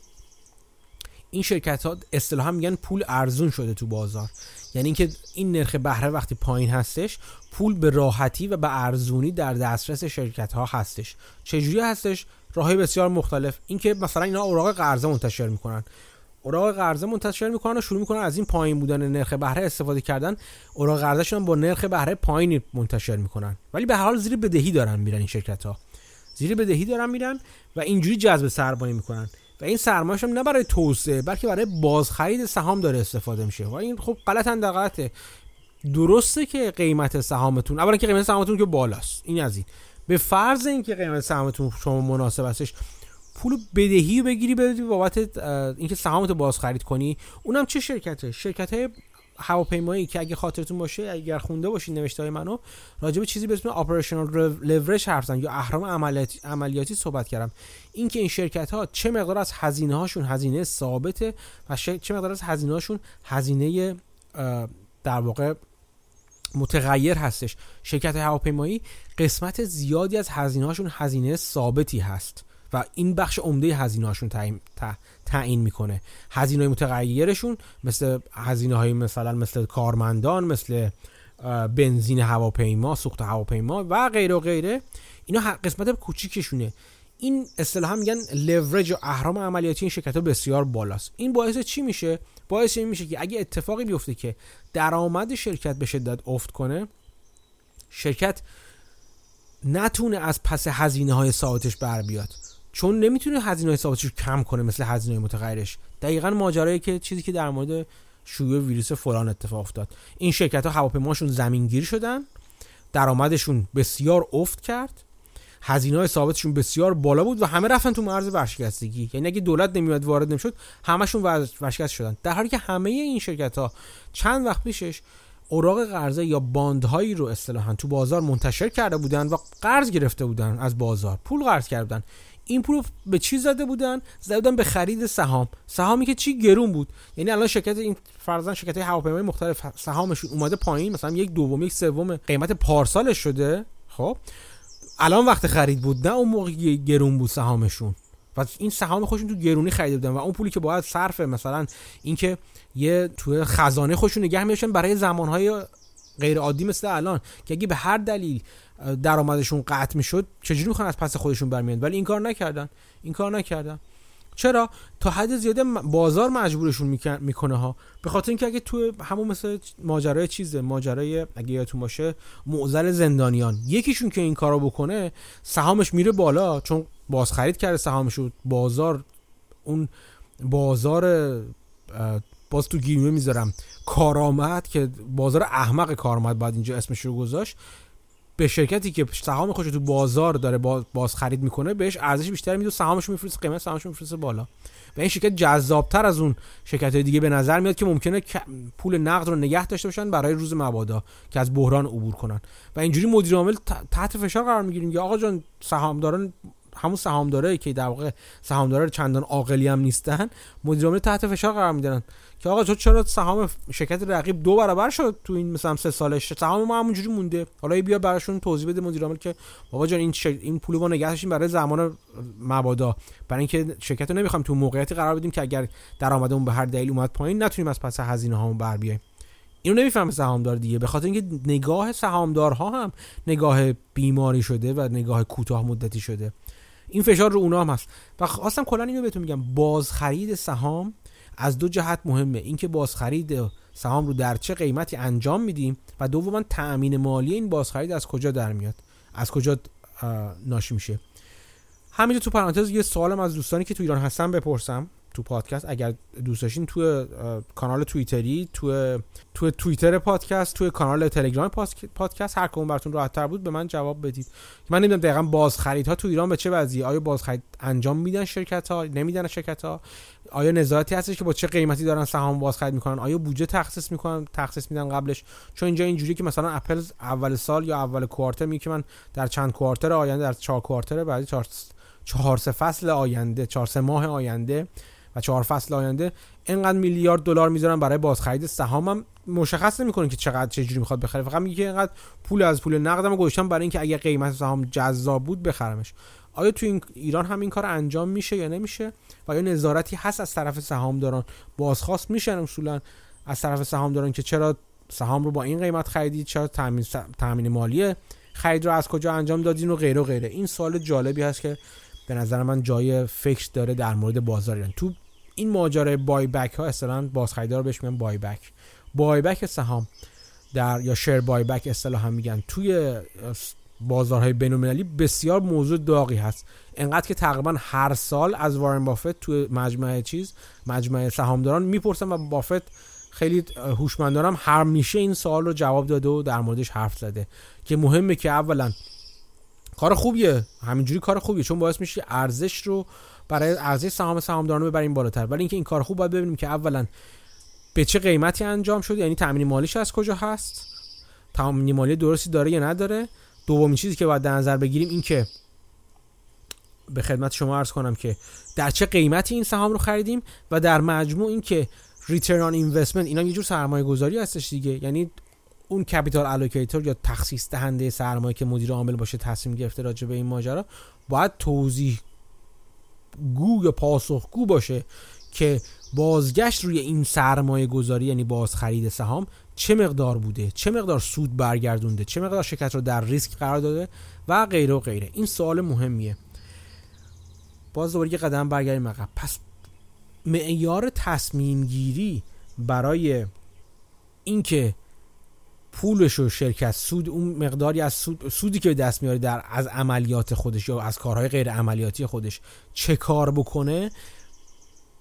این شرکت ها اصطلاحا میگن پول ارزون شده تو بازار. یعنی اینکه این نرخ بهره وقتی پایین هستش پول به راحتی و به ارزونی در دسترس شرکت ها هستش. چجوری هستش؟ راههای بسیار مختلف. اینکه مثلا اینا اوراق قرضه منتشر می‌کنن. اوراق قرضه منتشر می‌کنن و شروع می‌کنن از این پایین بودن نرخ بهره استفاده کردن. اوراق قرضهشون با نرخ بهره پایینی منتشر می‌کنن. ولی به حال زیر بدهی دارن میرن این شرکت ها زیر بدهی دارن میرن و اینجوری جذب سرمایه می‌کنن. و این سرمایه‌ش هم نه برای توسعه بلکه برای بازخرید سهام داره استفاده میشه. و این خب غلط غلطه درسته که قیمت سهامتون اولا که قیمت سهامتون که بالاست. این از این. به فرض اینکه قیمت سهامتون شما مناسب هستش پول بدهی بگیری بدی بابت اینکه سهامتو باز خرید کنی اونم چه شرکته؟ شرکت های هواپیمایی که اگه خاطرتون باشه اگر خونده باشین نوشته های منو راجع به چیزی به اسم اپریشنال لورج حرف یا اهرام عملیاتی عملیاتی صحبت کردم. اینکه این شرکت ها چه مقدار از هزینه هاشون هزینه ثابته و چه مقدار از هزینه هاشون هزینه در واقع متغیر هستش. شرکت هواپیمایی قسمت زیادی از هزینه هاشون هزینه ثابتی هست و این بخش عمده هزینه هاشون تعیین می‌کنه. هزینه متغیرشون مثل هزینه های مثلا مثل کارمندان مثل بنزین هواپیما سوخت هواپیما و غیره و غیره. اینا قسمت کوچیکشونه. این اصطلاحا میگن لورج و اهرام عملیاتی این شرکت ها بسیار بالاست. این باعث چی میشه؟ باعث این میشه که اگه اتفاقی بیفته که درآمد شرکت به شدت افت کنه شرکت نتونه از پس هزینه های ثابتش بر بیاد. چون نمی‌تونه هزینه ثابتش رو کم کنه مثل هزینه متغیرش. دقیقا ماجرایی که چیزی که در مورد شیوع ویروس فلان اتفاق افتاد. این شرکت ها هواپیماشون زمینگیر شدن. درآمدشون بسیار افت کرد. هزینه های ثابتشون بسیار بالا بود و همه رفتن تو مرز ورشکستگی. یعنی اگه دولت نمیاد وارد نمی‌شد همشون ورشکست شدن. در حالی که همه این شرکت ها چند وقت پیشش اوراق قرضه یا باندهایی رو اصطلاحا تو بازار منتشر کرده بودن و قرض گرفته بودن از بازار. پول قرض کرده بودن. این پول به چی زده بودن؟ زده بودن به خرید سهام. سهامی که چی؟ گرون بود. یعنی الان شرکت این فرضاً شرکت هواپیمای مختلف سهامشون اومده پایین مثلا یک دوم یک سوم قیمت پارسالش شده. خب؟ الان وقت خرید بود نه اون موقع گرون بود سهامشون. و این سهام خودشون تو گرونی خریده بودن و اون پولی که باید صرف مثلا اینکه یه تو خزانه خودشون نگه میشن برای زمانهای غیر عادی مثل الان که اگه به هر دلیل درآمدشون قطع می‌شد چجوری می‌خوان از پس خودشون برمیاد ولی این کار نکردن. این کار نکردن. چرا؟ تا حد زیاده بازار مجبورشون می‌کنه ها. به خاطر اینکه اگه تو همون مثل ماجرای چیزه ماجرای اگه یادتون باشه معضل زندانیان. یکیشون که این کارو بکنه سهامش میره بالا چون بازخرید کرده سهامش بازار اون بازار باز تو گیمه می‌ذارم. کارآمد که بازار احمق کارآمد بعد اینجا اسمش رو گذاشت. به شرکتی که سهام خودش تو بازار داره باز خرید می‌کنه بهش ارزش بیشتری میده سهامش میفرسته قیمت سهامش میفرسته بالا. و این شرکت جذابتر از اون شرکت های دیگه به نظر میاد که ممکنه پول نقد رو نگه داشته باشن برای روز مبادا که از بحران عبور کنن. و اینجوری مدیر عامل تحت فشار قرار می‌گیریم یا آقا جان سهامداران همون سهامدارایی که در واقع سهامدارا چندان عاقلی هم نیستن مدیر عامل تحت فشار قرار میدن. که آقا تو چرا سهام شرکت رقیب دو برابر شد تو این مثلا سه سالش؟ سهام ما همونجوری مونده. حالا بیا براشون توضیح بده مدیر عامل که بابا جان این این پول ما برای زمان مبادا. برای اینکه شرکت رو نمی‌خوام تو موقعیتی قرار بدیم که اگر درآمدمون به هر دلیل اومد پایین نتونیم از پس هزینه هامون بر بیایم. اینو نمی‌فهمه سهامدار دیگه. به خاطر اینکه نگاه سهامدارها هم نگاه بیماری شده و نگاه کوتاه مدتی شده. این فشار رو اونا هم هست. و خواستم کلا اینو بهتون میگم. بازخرید سهام از دو جهت مهمه. اینکه بازخرید سهام رو در چه قیمتی انجام میدیم و دوما تأمین مالی این بازخرید از کجا در میاد؟ از کجا ناشی میشه؟ همینجا تو پرانتز یه سوالم از دوستانی که تو ایران هستن بپرسم. تو پادکست اگر دوست داشتین تو کانال توییتری تو تو توییتر پادکست تو کانال تلگرام پادکست هر کدوم براتون راحت تر بود به من جواب بدید. من نمی‌دونم دقیقا بازخرید ها تو ایران به چه وضعی آیا بازخرید انجام میدن شرکت ها نمیدن شرکت ها آیا نظارتی هستش که با چه قیمتی دارن سهام بازخرید می‌کنن؟ آیا بودجه تخصیص می‌کنن تخصیص میدن قبلش؟ چون اینجا اینجوری که مثلا اپل اول سال یا اول کوارتر میگه من در چند کوارتر آینده در چهار کوارتر بعدی چهار چهار سه فصل آینده چهار سه ماه آینده و چهار فصل آینده اینقدر میلیارد دلار می‌ذارن برای بازخرید سهامم مشخص نمی‌کنه که چقدر چه جوری می‌خواد بخره. فقط میگه اینقدر پول از پول نقدم گذاشتم برای اینکه اگه قیمت سهام جذاب بود بخرمش. آیا تو این ایران هم این کار انجام میشه یا نمیشه؟ و یا نظارتی هست از طرف سهامداران؟ بازخواست میشن اصولا از طرف سهامداران که چرا سهام رو با این قیمت خریدید؟ چرا تامین تامین مالی خرید رو از کجا انجام دادین و غیره و غیره. این سوال جالبی هست که به نظر من جای فکر داره در مورد بازار ایران. تو این ماجرای بای بک ها اصطلاحا بازخریدار بهش میگن بای بک بای بک سهام در یا شیر بای بک اصطلاحا میگن. توی بازارهای بین‌المللی بسیار موضوع داغی هست. انقدر که تقریبا هر سال از وارن بافت تو مجمع چیز مجمع سهامداران می‌پرسن و بافت خیلی هوشمندانم همیشه این سوال رو جواب داده و در موردش حرف زده. که مهمه که اولا کار خوبیه. همینجوری کار خوبیه. چون باعث میشه ارزش رو برای ارزش سهام سهامداران ببریم بالاتر. ولی اینکه این کار خوب باید ببینیم که اولا به چه قیمتی انجام شده یعنی تامین مالیش از کجا هست؟ تامین مالی درستی داره یا نداره؟ دومین چیزی که باید در نظر بگیریم این که به خدمت شما عرض کنم که در چه قیمتی این سهام رو خریدیم و در مجموع این که return on investment اینا یه جور سرمایه گذاری هستش دیگه. یعنی اون capital allocator یا تخصیص دهنده سرمایه که مدیر عامل باشه تصمیم گرفته راجع به این ماجرا باید توضیح‌گو یا پاسخگو باشه که بازگشت روی این سرمایه گذاری یعنی باز خرید سهام چه مقدار بوده؟ چه مقدار سود برگردونده؟ چه مقدار شرکت رو در ریسک قرار داده؟ و غیره و غیره. این سوال مهمیه. باز دوباره یه قدم برگردیم عقب. پس معیار تصمیم گیری برای اینکه پولش و شرکت سود اون مقداری از سود سودی که به دست میاره در از عملیات خودش یا از کارهای غیر عملیاتی خودش چه کار بکنه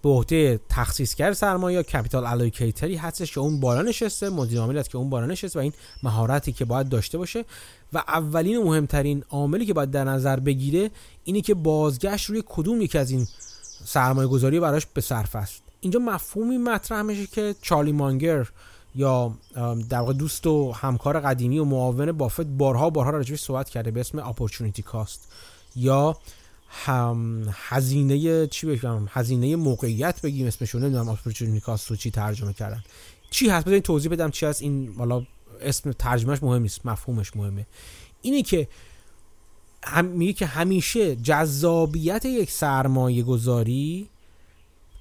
به عهده تخصیصگر سرمایه یا کپیتال الوکیتری هستش که اون بالا نشسته مدیر که اون بالا نشسته و این مهارتی که باید داشته باشه. و اولین و مهمترین عاملی که باید در نظر بگیره اینه که بازگشت روی کدوم یکی از این سرمایه گذاری براش به صرف است. اینجا مفهومی مطرح میشه که چارلی مانگر یا در واقع دوست و همکار قدیمی و معاون بافت بارها بارها راجعش صحبت کرده به اسم اپورتونیتی کاست یا هم هزینه چی بگم هزینه موقعیت بگیم اسمشو نمی‌دونم اپورتونیتی کاست رو چی ترجمه کردن. چی هست؟ بذارین توضیح بدم چی هست. این حالا اسم ترجمهش مهم نیست مفهومش مهمه. اینه که هم میگه که همیشه جذابیت یک سرمایه گذاری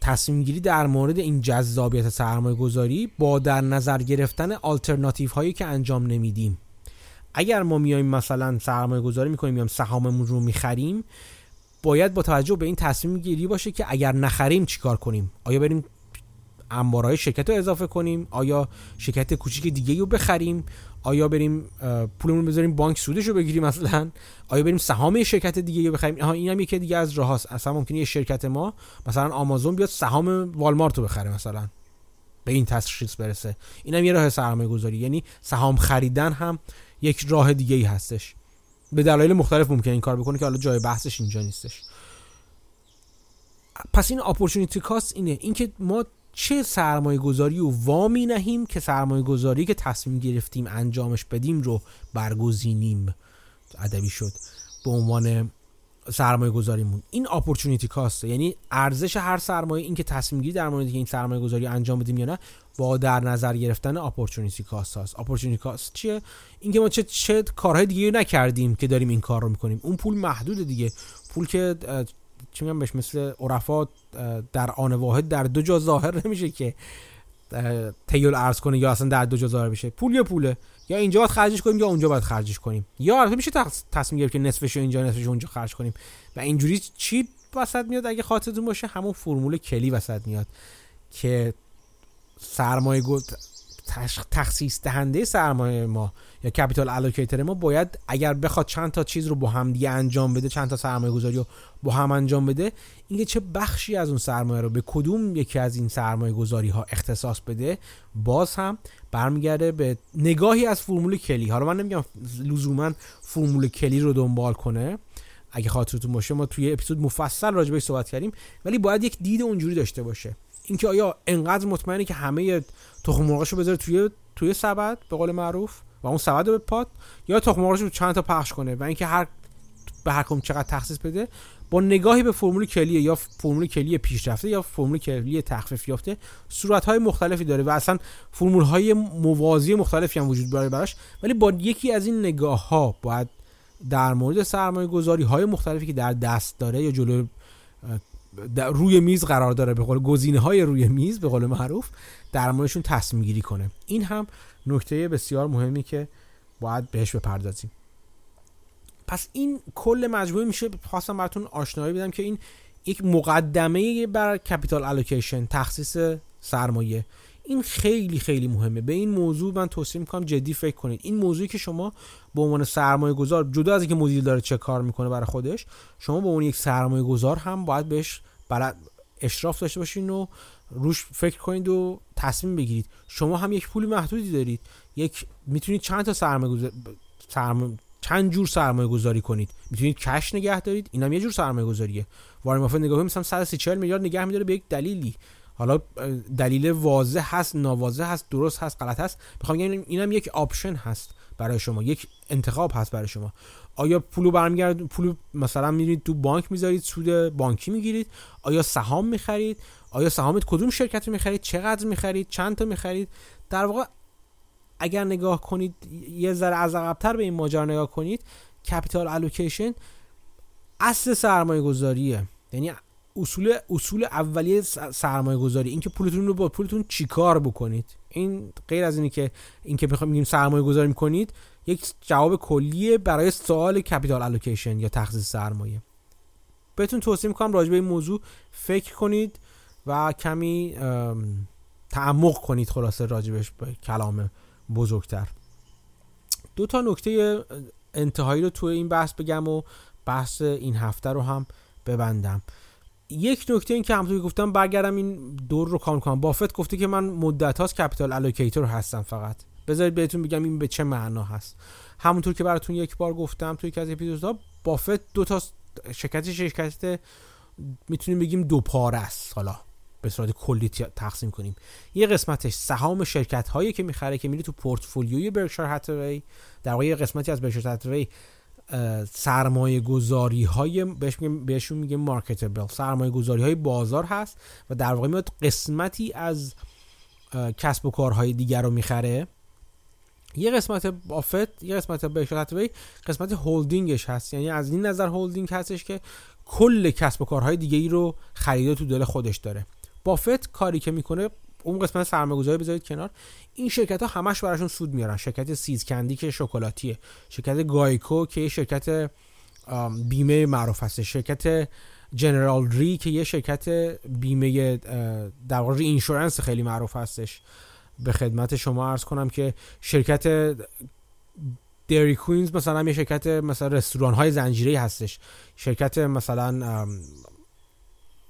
تصمیم گیری در مورد این جذابیت سرمایه گذاری با در نظر گرفتن آلترناتیو هایی که انجام نمیدیم. اگر ما میایم مثلا سرمایه گذاری می‌کنیم یا سهاممون رو می‌خریم باید با توجه به این تصمیم گیری باشه که اگر نخریم چیکار کنیم؟ آیا بریم انبارهای شرکت رو اضافه کنیم. آیا شرکت کوچیک دیگه رو بخریم؟ آیا بریم پولمون بذاریم بانک سودش رو بگیریم مثلا آیا بریم سهام شرکت دیگه رو بخریم؟ ها این هم یکی دیگه از راه هست اصلا ممکنه یه شرکت ما مثلا آمازون بیاد سهام والمارت رو بخره مثلا. به این تشخیص برسه. این هم یه راه سرمایه گذاری یعنی سهام خریدن هم یک راه دیگه ای هستش. به دلایل مختلف ممکن این کار بکنه که حالا جای بحثش اینجا نیستش. پس این opportunity cost اینه. اینکه ما چه سرمایه گذاری و وامی‌نهیم که سرمایه گذاری که تصمیم گرفتیم انجامش بدیم رو برگزینیم. ادبی شد. به عنوان سرمایه گذاریمون این opportunity cost یعنی ارزش هر سرمایه این که تصمیم گیری در مورد این سرمایه گذاری انجام بدیم یا نه با در نظر گرفتن opportunity cost هست opportunity cost چیه؟ اینکه ما چه چه کارهای دیگه نکردیم که داریم این کار رو می‌کنیم. اون پول محدود دیگه. پول که چی میگم بهش؟ مثل عرفات در آن واحد در دو جا ظاهر نمیشه که تیل ارز کنه یا اصلا در دو جا ظاهر بشه. پول یا پوله؟ یا اینجا باید خرجش کنیم یا اونجا باید خرجش کنیم. یا البته میشه تصمیم گرفت که نصفش اینجا نصفش اونجا خرج کنیم. و اینجوری چی وسط میاد؟ اگه خاطرتون باشه همون فرمول کلی وسط میاد که سرمایه تخصیص دهنده سرمایه ما یا کپیتال الوکیتر ما باید اگر بخواد چند تا چیز رو با هم دیگه انجام بده چند تا سرمایه گذاری رو با هم انجام بده اینکه چه بخشی از اون سرمایه رو به کدوم یکی از این سرمایه گذاری ها اختصاص بده باز هم برمیگرده به نگاهی از فرمول کلی. حالا من نمیگم لزوما فرمول کلی رو دنبال کنه اگه خاطرتون باشه ما توی اپیزود مفصل راجع بهش صحبت کردیم ولی باید یک دید اونجوری داشته باشه. اینکه آیا انقدر مطمئنه که همه تخم مرغاشو بذاره توی توی سبد به قول معروف؟ و اون سبد رو به پات یا تخم مرغاشو چند تا پخش کنه و اینکه هر به هر کم چقدر تخصیص بده؟ با نگاهی به فرمول کلیه یا فرمول کلی پیشرفته یا فرمول کلی تخفیف یافته صورت های مختلفی داره و اصلا فرمول های موازی مختلفی هم وجود داره براش. ولی با یکی از این نگاه ها باید در مورد سرمایه گذاری های مختلفی که در دست داره یا جلو روی میز قرار داره به قول گزینه های روی میز به قول معروف در موردشون تصمیم گیری کنه. این هم نکته بسیار مهمی که باید بهش بپردازیم. پس این کل مجموعه میشه خواستم براتون آشنایی بدم که این یک مقدمه بر کپیتال الوکیشن تخصیص سرمایه. این خیلی خیلی مهمه. به این موضوع من توصیه می‌کنم جدی فکر کنید. این موضوعی که شما به عنوان سرمایه گذار جدا از اینکه مدیر داره چه کار می‌کنه برای خودش شما به عنوان یک سرمایه گذار هم باید بهش برای اشراف داشته باشین و روش فکر کنید و تصمیم بگیرید. شما هم یک پول محدودی دارید. یک می‌تونید چند تا سرمایه چند جور سرمایه گذاری کنید. می‌تونید کش نگه دارید. اینم یه جور سرمایه گذاریه وارن بافت نگاه مثلا 140 میلیارد نگه میداره به یک دلیلی. حالا دلیل واضح هست ناواضح هست درست هست غلط هست. می‌خوام بگم اینم یک آپشن هست. برای شما یک انتخاب هست برای شما. آیا پولو برمیگرد پول مثلا میرید تو بانک می‌ذارید سود بانکی می‌گیرید؟ آیا سهام می‌خرید؟ آیا سهامت کدوم شرکت می‌خرید؟ چقدر می‌خرید؟ چند تا می‌خرید؟ در واقع اگر نگاه کنید یه ذره از عقبتر به این ماجرا نگاه کنید کپیتال الوکیشن اصل سرمایه گذاریه یعنی اصول اصول اولیه سرمایه گذاری اینکه پولتون رو با پولتون چیکار بکنید. این غیر از اینی که اینکه بخوام میگیم سرمایه گذاری می‌کنید یک جواب کلیه برای سوال capital allocation یا تخصیص سرمایه. بهتون توصیه می‌کنم راجع به این موضوع فکر کنید و کمی تعمق کنید خلاصه راجبش به کلام بزرگتر. دو تا نکته انتهایی رو توی این بحث بگم و بحث این هفته رو هم ببندم. یک نکته این که همونطور گفتم برگردم این دور رو کامل کنم. بافت گفته که من مدت هاست capital allocator هستم فقط. بذارید بهتون بگم این به چه معنا هست. همونطور که براتون یک بار گفتم توی یکی از اپیزودها بافت دو تا شرکت شرکت می‌تونیم بگیم دو پاره است. حالا به صورت کلی تقسیم کنیم. یه قسمتش سهام شرکت هایی که می‌خره که میره تو پورتفولیوی برکشایر هاتوی در واقع قسمتی از برکشایر هاتوی سرمایه گذاری های بهش بهشون میگه مارکتبل سرمایه گذاری های بازار هست و در واقع میاد قسمتی از کسب و کارهای دیگر رو می‌خره. یه قسمت بافت یه قسمت برکشایر قسمت هولدینگش هست. یعنی از این نظر هولدینگ هستش که کل کسب و کارهای دیگه رو خریده تو دل خودش داره. بافت کاری که می‌کنه اون قسمت سرمایه‌گذاری بذارید کنار. این شرکت ها همش براشون سود میارن. شرکت سیز کندی که شکلاتیه شرکت گایکو که یه شرکت بیمه معروف هست. شرکت جنرال ری که یه شرکت بیمه در واقع اینشورنس خیلی معروف هستش. به خدمت شما عرض کنم که شرکت دری کوینز مثلا یه شرکت مثلا رستوران های زنجیره هستش. شرکت مثلا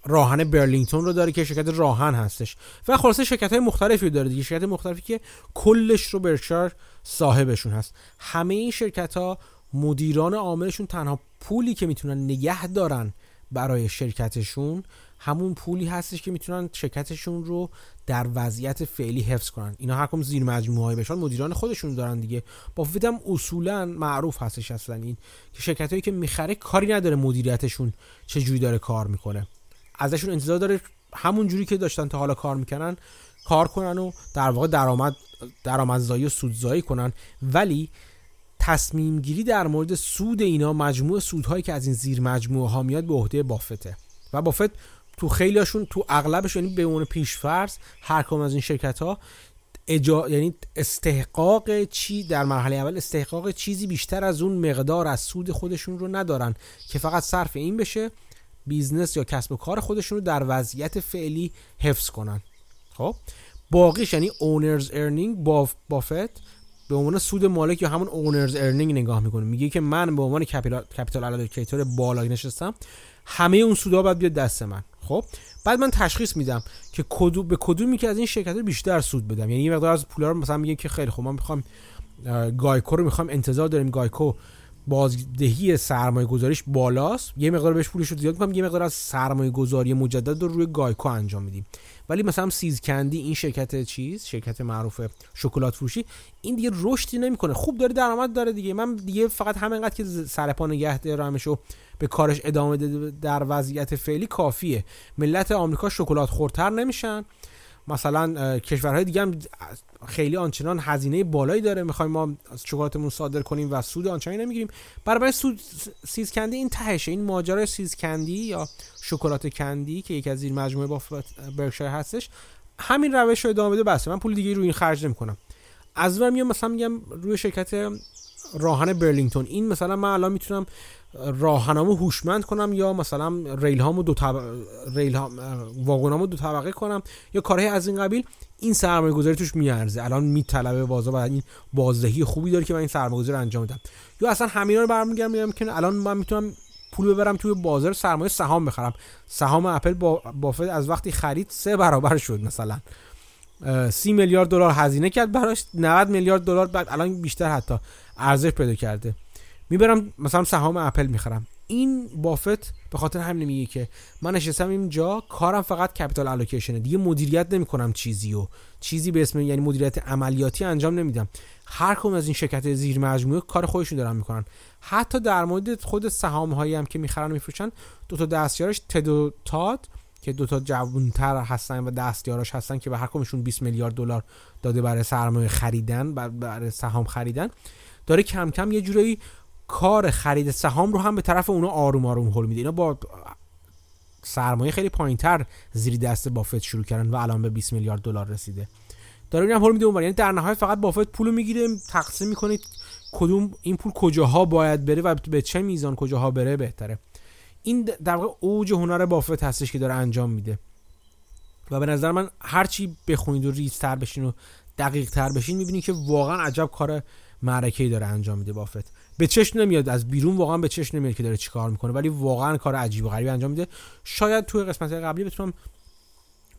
راهن برلینگتون رو داره که شرکت راهن هستش. و خلاصه شرکت های مختلفی داره دیگه. شرکت مختلفی که کلش رو برکشایر صاحبشون هست. همه این شرکت ها مدیران عاملشون تنها پولی که می‌تونن نگه دارن برای شرکتشون همون پولی هستش که می‌تونن شرکتشون رو در وضعیت فعلی حفظ کنن. اینا هر کم زیر مجموعه های بشن مدیران خودشون دارن دیگه. با هم اصولا معروف هستش اصلا این که شرکت هایی که می‌خره کاری نداره مدیریتشون چه جوری داره کار می‌کنه. ازشون انتظار داره همون جوری که داشتن تا حالا کار می‌کنن کار کنن و در واقع درآمد درآمدزایی و سودزایی کنن. ولی تصمیم گیری در مورد سود اینا مجموع سودهایی که از این زیر مجموعه ها میاد به عهده بافته. و بافت تو خیلیاشون تو اغلبش یعنی به عنوان پیشفرض هر کم از این شرکت ها اجا... یعنی استحقاق چی در مرحله اول استحقاق چیزی بیشتر از اون مقدار از سود خودشون رو ندارن که فقط صرف این بشه. بیزنس یا کسب و کار خودشون رو در وضعیت فعلی حفظ کنن. خب؟ باقیش یعنی owner's earning باف بافت به عنوان سود مالک یا همون owner's earning نگاه می‌کنه. میگه که من به عنوان capital allocator بالا نشستم همه اون سودا باید بیاد دست من. خب؟ بعد من تشخیص میدم که کدو به کدومی که از این شرکت بیشتر سود بدم. یعنی یه مقدار از پولا رو مثلا میگه که خیلی خب من می‌خوام گایکو رو می‌خوام انتظار داریم گایکو بازدهی سرمایه گذاریش بالاست. یه مقدار بهش پولش رو زیاد می‌کنم یه مقدار از سرمایه گذاری مجدد رو روی گایکو انجام میدیم. ولی مثلا سیز کندی این شرکت چیز شرکت معروف شکلات فروشی این دیگه رشدی نمی‌کنه. خوب داره درآمد داره دیگه. من دیگه فقط همینقدر که سرپا نگه دارمش به کارش ادامه در وضعیت فعلی کافیه. ملت آمریکا شکلات خورتر نمیشن. مثلا کشورهای دیگه هم خیلی آنچنان هزینه بالایی داره. می‌خوایم ما شکلاتمون صادر کنیم و سود آنچنانی نمی‌گیریم. برای سود سیز کندی این تهشه. این ماجرای سیز کندی یا شکلات کندی که یکی از این مجموعه با برکشایر هستش همین روش رو ادامه بده. بسته من پول دیگه روی این خرج نمی‌کنم. از اون میام مثلا میگم روی شرکت راه‌آهن برلینگتون. این مثلا من الان می‌تونم راه‌آهنامو هوشمند کنم یا مثلا ریل هامو دو طبقه ریل ها واگنامو دو طبقه کنم یا کارهای از این قبیل این سرمایه گذاری توش میارزه. الان میطلبه بازار و این بازدهی خوبی داره که من این سرمایه گذاری انجام بدم یا اصلا همینا رو برمیگردم میگم که الان من می‌تونم پول ببرم توی بازار سرمایه سهام بخرم. سهام اپل با بافت از وقتی خرید سه برابر شد مثلا. سی میلیارد دلار هزینه کرد براش 90 میلیارد دلار بعد الان بیشتر حتی ارزش پیدا کرده. می‌برم مثلا سهام اپل می‌خرم. این بافت به خاطر همین میگه که من نشستم اینجا کارم فقط کپیتال الوکیشنه دیگه مدیریت نمی‌کنم چیزی و چیزی به اسم یعنی مدیریت عملیاتی انجام نمیدم. هر کدوم از این شرکت زیر مجموعه کار خودشون دارن می‌کنن. حتی در مورد خود سهام هایی هم که می‌خرن میفروشن دو تا دستیارش تدو تاد که دو تا جوانتر هستن و دستیاراش هستن که به هر کمشون 20 میلیارد دلار داده برای سرمایه خریدن برای سهام خریدن داره کم کم یه جورایی کار خرید سهام رو هم به طرف اونا آروم آروم هل میده. اینا با سرمایه خیلی پایینتر زیر دست بافت شروع کردن و الان به 20 میلیارد دلار رسیده. داره این هم هول میده اونور. یعنی در نهایت فقط بافت پول می‌گیره تقسیم می‌کنه کدوم این پول کجاها باید بره و به چه میزان کجاها بره بهتره. این در واقع اوج هنر بافت هستش که داره انجام میده. و به نظر من هرچی بخونید و ریزتر بشین و دقیق تر بشین می‌بینید که واقعا عجب کار معرکه داره انجام میده بافت. به چشم نمیاد از بیرون واقعا به چشم نمیاد که داره چیکار می‌کنه ولی واقعا کار عجیب و غریبی انجام میده. شاید توی قسمت قبلی بتونم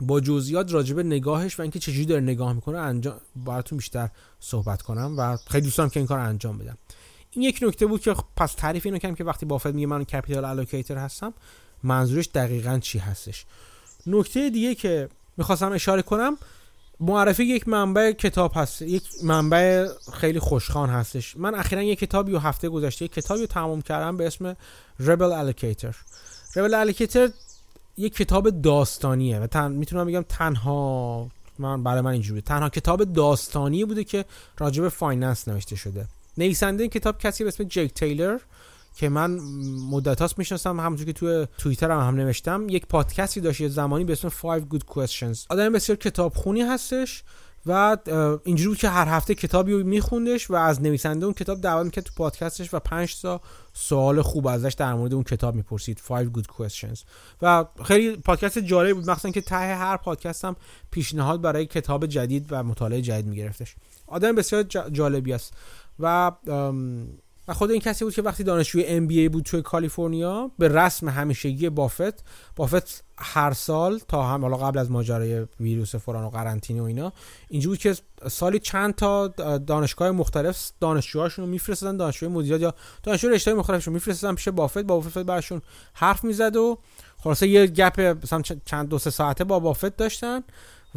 با جزئیات راجب نگاهش و اینکه چجوری داره نگاه می‌کنه انجام براتون بیشتر صحبت کنم و خیلی دوست دارم که این کار انجام بدم. این یک نکته بود که پس تعریف اینو کردم که وقتی بافت میگه من capital allocator هستم منظورش دقیقا چی هستش. نکته دیگه که می‌خواستم اشاره کنم معرفی یک منبع کتاب هست. یک منبع خیلی خوش‌خوان هستش. من اخیرا یک کتابی و هفته گذشته یک کتابی رو تمام کردم به اسم Rebel Allocator. Rebel Allocator یک کتاب داستانیه و تن... می‌تونم بگم تنها من برای من اینجوری تنها کتاب داستانی بوده که راجع به finance نوشته شده. نویسنده این کتاب کسی به اسم جیک تیلر که من مدت هاست می‌شناسم همونطور که توی توییتر هم, هم نوشتم یک پادکستی داشت یه زمانی به اسم 5 Good Questions. آدم بسیار کتابخونی هستش و اینجوری بود که هر هفته کتابی رو میخوندش و از نویسنده اون کتاب دعوت می‌کرد تو پادکستش و 5 تا سوال خوب ازش در مورد اون کتاب می‌پرسید. 5 good questions. و خیلی پادکست جالبی بود مخصوصا که ته هر پادکست هم پیشنهاد برای کتاب جدید و مطالعه جدید میگرفتش. آدم بسیار جالبی است. و و خود این کسی بود که وقتی دانشجوی ام بی ای بود توی کالیفرنیا به رسم همیشگی بافت بافت هر سال تا هم حالا قبل از ماجرای ویروس فوران و قرنطینه و اینا اینجوری که سالی چند تا دانشگاه مختلف دانشجوهاشون رو میفرستادن دانشجوی مدیریت یا دانشجو رشته مختلفشون میفرستادن پیش بافت با بافت براشون حرف می‌زد و خلاصه یه گپ مثلا چند دو سه ساعته با بافت داشتن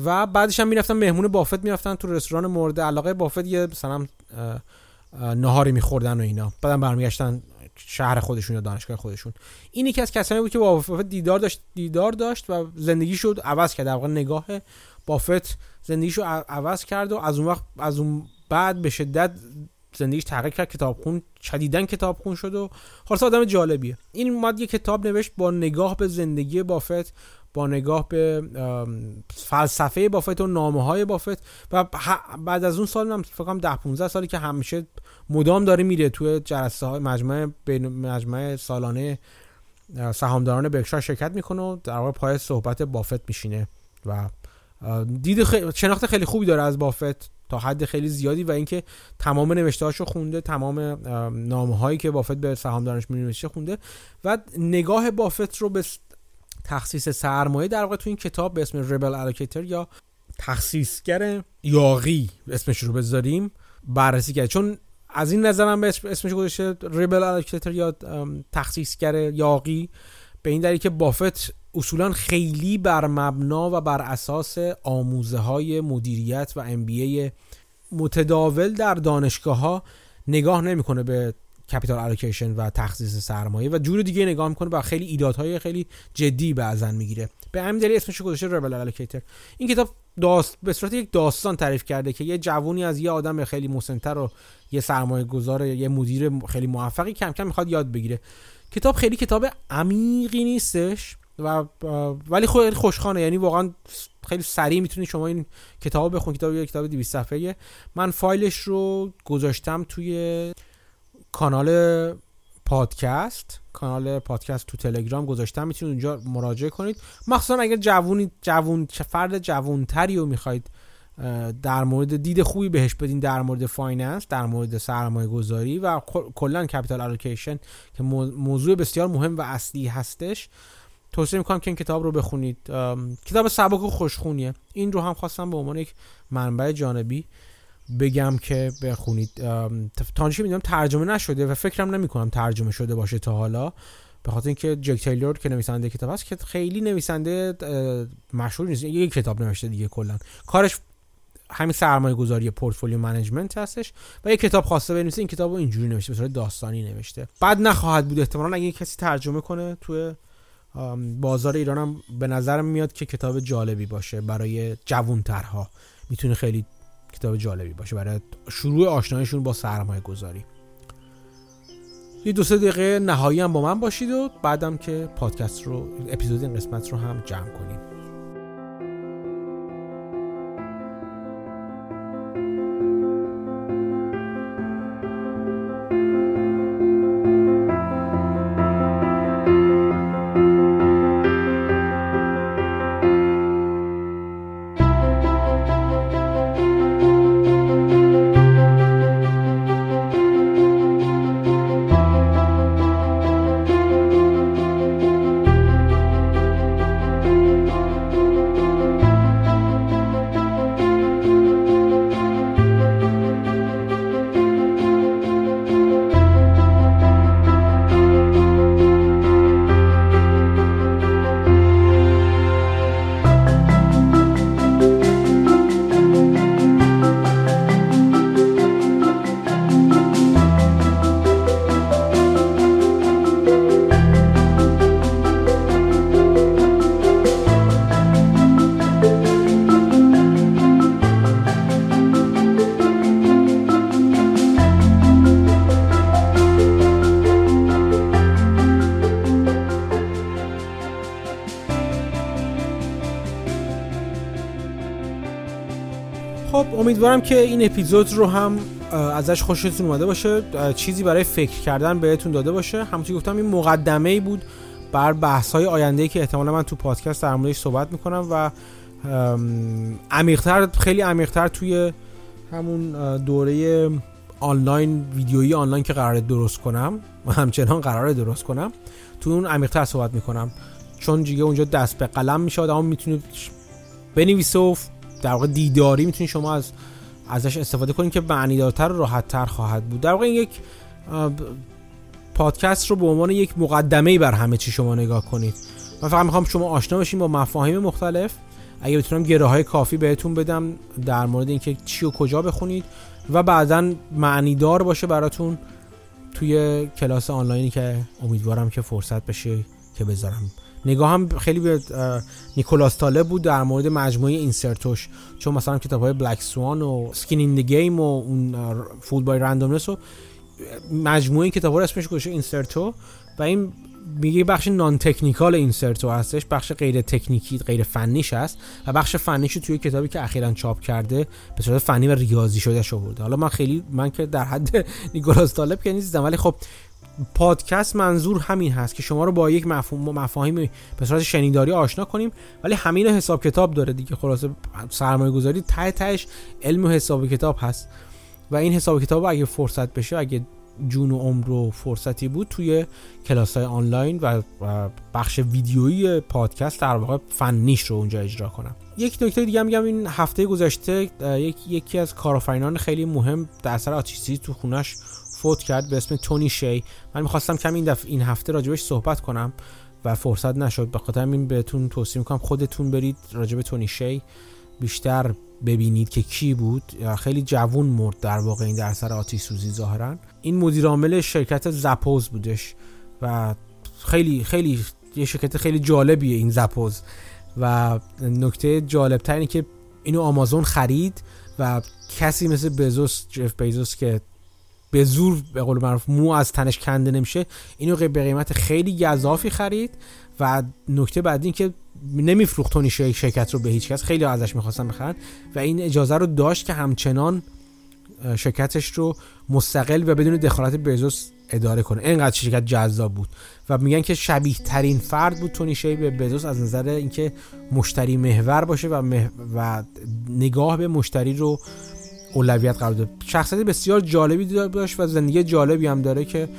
و بعدش هم می‌رفتن مهمون بافت می‌رفتن تو رستوران مورد علاقه بافت یه مثلا نهاری میخوردن و اینا. بعدم برمیگشتن شهر خودشون یا دانشگاه خودشون. این یکی از کسانی بود که با بافت دیدار داشت دیدار داشت و زندگی شد عوض کرد. در واقع نگاه بافت زندگیشو عوض کرد و از اون وقت از اون بعد به شدت زندگیش تغییر کرد. کتابخون شدیدن کتابخون شد و خلاص آدم جالبیه. این اومد یه کتاب نوشت با نگاه به زندگی بافت. با نگاه به فلسفه بافت و نامه های بافت و بعد از اون سال من فکر کنم 10 15 سالی که همیشه مدام داره میره توی جلسه های مجمع مجمع سالانه سهامداران بکشار شرکت می‌کنه در واقع پای صحبت بافت میشینه و دید خیلی شناخت خیلی خوبی داره از بافت تا حد خیلی زیادی و اینکه تمام نوشته هاشو خونده تمام نامه هایی که بافت به سهامدارانش می خونده و نگاه بافت رو به تخصیص سرمایه در واقع تو این کتاب به اسم ریبل الوکیتر یا تخصیصگر یاقی اسمش رو بذاریم بررسی کرد. چون از این نظرم به اسمش گذاشته ریبل الوکیتر یا تخصیصگر یاقی به این دلیل که بافت اصولا خیلی بر مبنا و بر اساس آموزه های مدیریت و ام متداول در دانشگاه ها نگاه نمی‌کنه به کپیتال الوکیشن و تخصیص سرمایه و جور دیگه نگاه می‌کنه و خیلی ایدادهای خیلی جدی بعضا می‌گیره. به همین دلیل اسمش گذاشته ریبل الوکیتر این کتاب داست به صورت یک داستان تعریف کرده که یه جوونی از یه آدم خیلی مسنتر و یه سرمایه گذار یه مدیر خیلی موفقی کم کم می‌خواد یاد بگیره. کتاب خیلی کتاب عمیقی نیستش و ولی خیلی خوشخانه. یعنی واقعا خیلی سریع می‌تونید شما این کتاب بخونید کتاب یه کتاب 200 صفحه‌ایه. من فایلش رو گذاشتم توی کانال پادکست کانال پادکست تو تلگرام گذاشتم می‌تونید اونجا مراجعه کنید. مخصوصا اگر جوونی جوون فرد جوونتری رو می‌خواید در مورد دید خوبی بهش بدین در مورد finance در مورد سرمایه گذاری و کلا capital allocation که موضوع بسیار مهم و اصلی هستش توصیه می‌کنم که این کتاب رو بخونید. کتاب سبک و خوشخونیه. این رو هم خواستم به عنوان یک منبع جانبی بگم که بخونید تانشی می‌دونم ترجمه نشده و فکرم نمی کنم ترجمه شده باشه تا حالا. به خاطر اینکه جک تیلور که نویسنده کتاب هست که خیلی نویسنده مشهور نیست. یک کتاب نوشته دیگه کلا. کارش همین سرمایه گذاری portfolio management هستش و یک کتاب خواسته بنویسه. این کتاب رو اینجوری نوشته به داستانی نوشته. بد نخواهد بود احتمالا اگه کسی ترجمه کنه توی بازار ایران هم به نظر میاد که کتاب جالبی باشه برای جوونترها می‌تونه خیلی کتاب جالبی باشه برای شروع آشنایشون با سرمایه گذاری یه دو سه دقیقه نهایی هم با من باشید و بعدم که پادکست رو اپیزود این قسمت رو هم جمع کنیم. امیدوارم که این اپیزود رو هم ازش خوشتون اومده باشه. چیزی برای فکر کردن بهتون داده باشه. همونطور گفتم این مقدمه ای بود بر بحث های آینده که احتمالا من تو پادکست در موردش صحبت می‌کنم و عمیقتر خیلی عمیقتر توی همون دوره آنلاین ویدیویی آنلاین که قرار درست کنم و همچنان قرار درست کنم تو اون عمیقتر صحبت می‌کنم. چون دیگه اونجا دست به قلم میشه آدم می‌تونه بنویسه و در واقع دیداری می‌تونید شما از ازش استفاده کنید که معنیدارتر و راحتتر خواهد بود. در واقع این یک پادکست رو به عنوان یک مقدمه بر همه چی شما نگاه کنید. من فقط می‌خوام شما آشنا بشین با مفاهیم مختلف. اگه بتونم گره های کافی بهتون بدم در مورد اینکه چی و کجا بخونید و بعدا معنیدار باشه براتون توی کلاس آنلاینی که امیدوارم که فرصت بشه که بذارم. نگاه هم خیلی به نیکولاس طالب بود در مورد مجموعه Incerto ش. چون مثلا کتاب های Black Swan و Skin in the Game و اون Fooled by Randomness و مجموعه این کتاب ها اسمش گوشه Incerto و این میگه بخش non-technical Incerto هستش بخش غیر تکنیکی غیر فنیش هست و بخش فنیش توی کتابی که اخیرا چاپ کرده به صورت فنی و ریاضی شده شده حالا من خیلی من که در حد نیکولاس طالب که نیستم ولی خب پادکست منظور همین هست که شما رو با یک مفهوم مفاهیم به صورت شنیداری آشنا کنیم ولی همین حساب کتاب داره دیگه. خلاصه سرمایه گذاری ته تهش علم و حساب کتاب هست. و این حساب کتاب اگه فرصت بشه اگه جون و عمر و فرصتی بود توی کلاس های آنلاین و بخش ویدیویی پادکست در واقع فنیش رو اونجا اجرا کنم. یک نکته دیگه میگم این هفته گذشته یک یکی از کارآفرینان خیلی مهم در اثر آتیشی تو خونش فوت کرد به اسم تونی شی. من می‌خواستم کم این دفعه این هفته راجبش صحبت کنم و فرصت نشد. به خاطر این بهتون توصیه می‌کنم خودتون برید راجب تونی شی. بیشتر ببینید که کی بود. خیلی جوون مرد در واقع این در سر آتیش سوزی ظاهرا. این مدیر عامل شرکت زپوز بودش و خیلی خیلی یه شرکت خیلی جالبیه این زپوز. و نکته جالب اینه که اینو آمازون خرید و کسی مثل بزوس جف بیزوس که به زور به قول معروف مو از تنش کنده نمیشه. اینو به قیمت خیلی گذافی خرید و نکته بعدی این که نمیفروخت تونی شرکت رو به هیچ کس. خیلی ازش می‌خواستن بخرن و این اجازه رو داشت که همچنان شرکتش رو مستقل و بدون دخالت بزوس اداره کنه. اینقدر شرکت جذاب بود و میگن که شبیه ترین فرد بود تونی شی به بزوس از نظر اینکه مشتری محور باشه و, و نگاه به مشتری رو اولویت قرار داد شخصیت بسیار جالبی داشت و زندگی جالبی هم داره که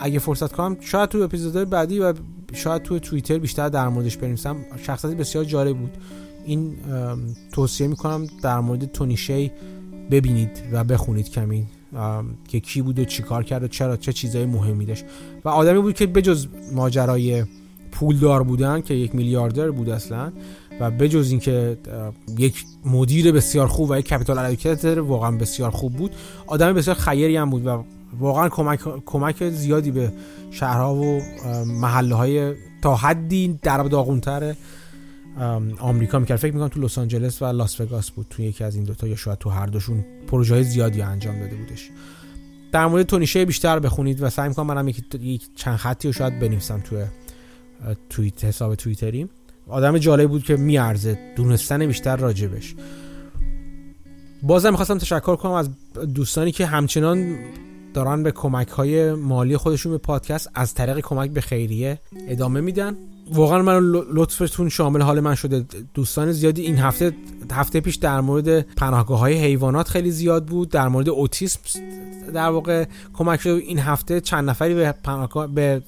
اگه فرصت کنم شاید تو اپیزودهای بعدی و شاید تو توییتر بیشتر در موردش بنویسم. شخصیت بسیار جالب بود. این توصیه می‌کنم در مورد تونی شی ببینید و بخونید کمی که کی بود و چی کار کرد و چرا چه چیزای مهمی داشت. و آدمی بود که بجز ماجرای پولدار بودن که یک میلیاردر بود اصلا و بجز اینکه یک مدیر بسیار خوب و یک کپیتال الوکیتر واقعا بسیار خوب بود آدم بسیار خیری هم بود و واقعا کمک, کمک زیادی به شهرها و محله های تا حدی در داغونتر آمریکا می‌کرد. فکر می‌کنم تو لس آنجلس و لاس وگاس بود. تو یکی از این دوتا یا شاید تو هر دوشون پروژه های زیادی انجام داده بودش. در مورد تونیشه بیشتر بخونید و سعی می‌کنم منم یک چند خطی رو شاید بنویسم تو توییت حساب توییتری. آدم جالب بود که میارزه. دونستن بیشتر راجبش. بازم می‌خواستم تشکر کنم از دوستانی که همچنان دارن به کمک های مالی خودشون به پادکست از طریق کمک به خیریه ادامه میدن. واقعا من لطفتون شامل حال من شده. دوستان زیادی این هفته هفته پیش در مورد پناهگاه های حیوانات خیلی زیاد بود. در مورد اوتیسم در واقع کمک شده این هفته چند نفری به پناهگاه به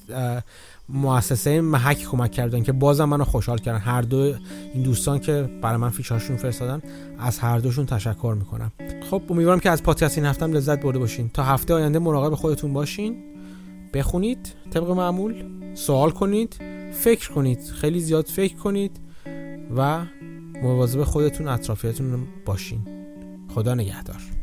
مؤسسه محک کمک کردن که بازم منو خوشحال کردن. هر دو این دوستان که برای من فیشاشون فرستادن از هر دوشون تشکر می‌کنم. خب امیدوارم که از پادکست این هفته لذت برده باشین. تا هفته آینده مراقب خودتون باشین. بخونید طبق معمول سوال کنید فکر کنید. خیلی زیاد فکر کنید و مواظب خودتون اطرافیتون باشین. خدا نگهدار.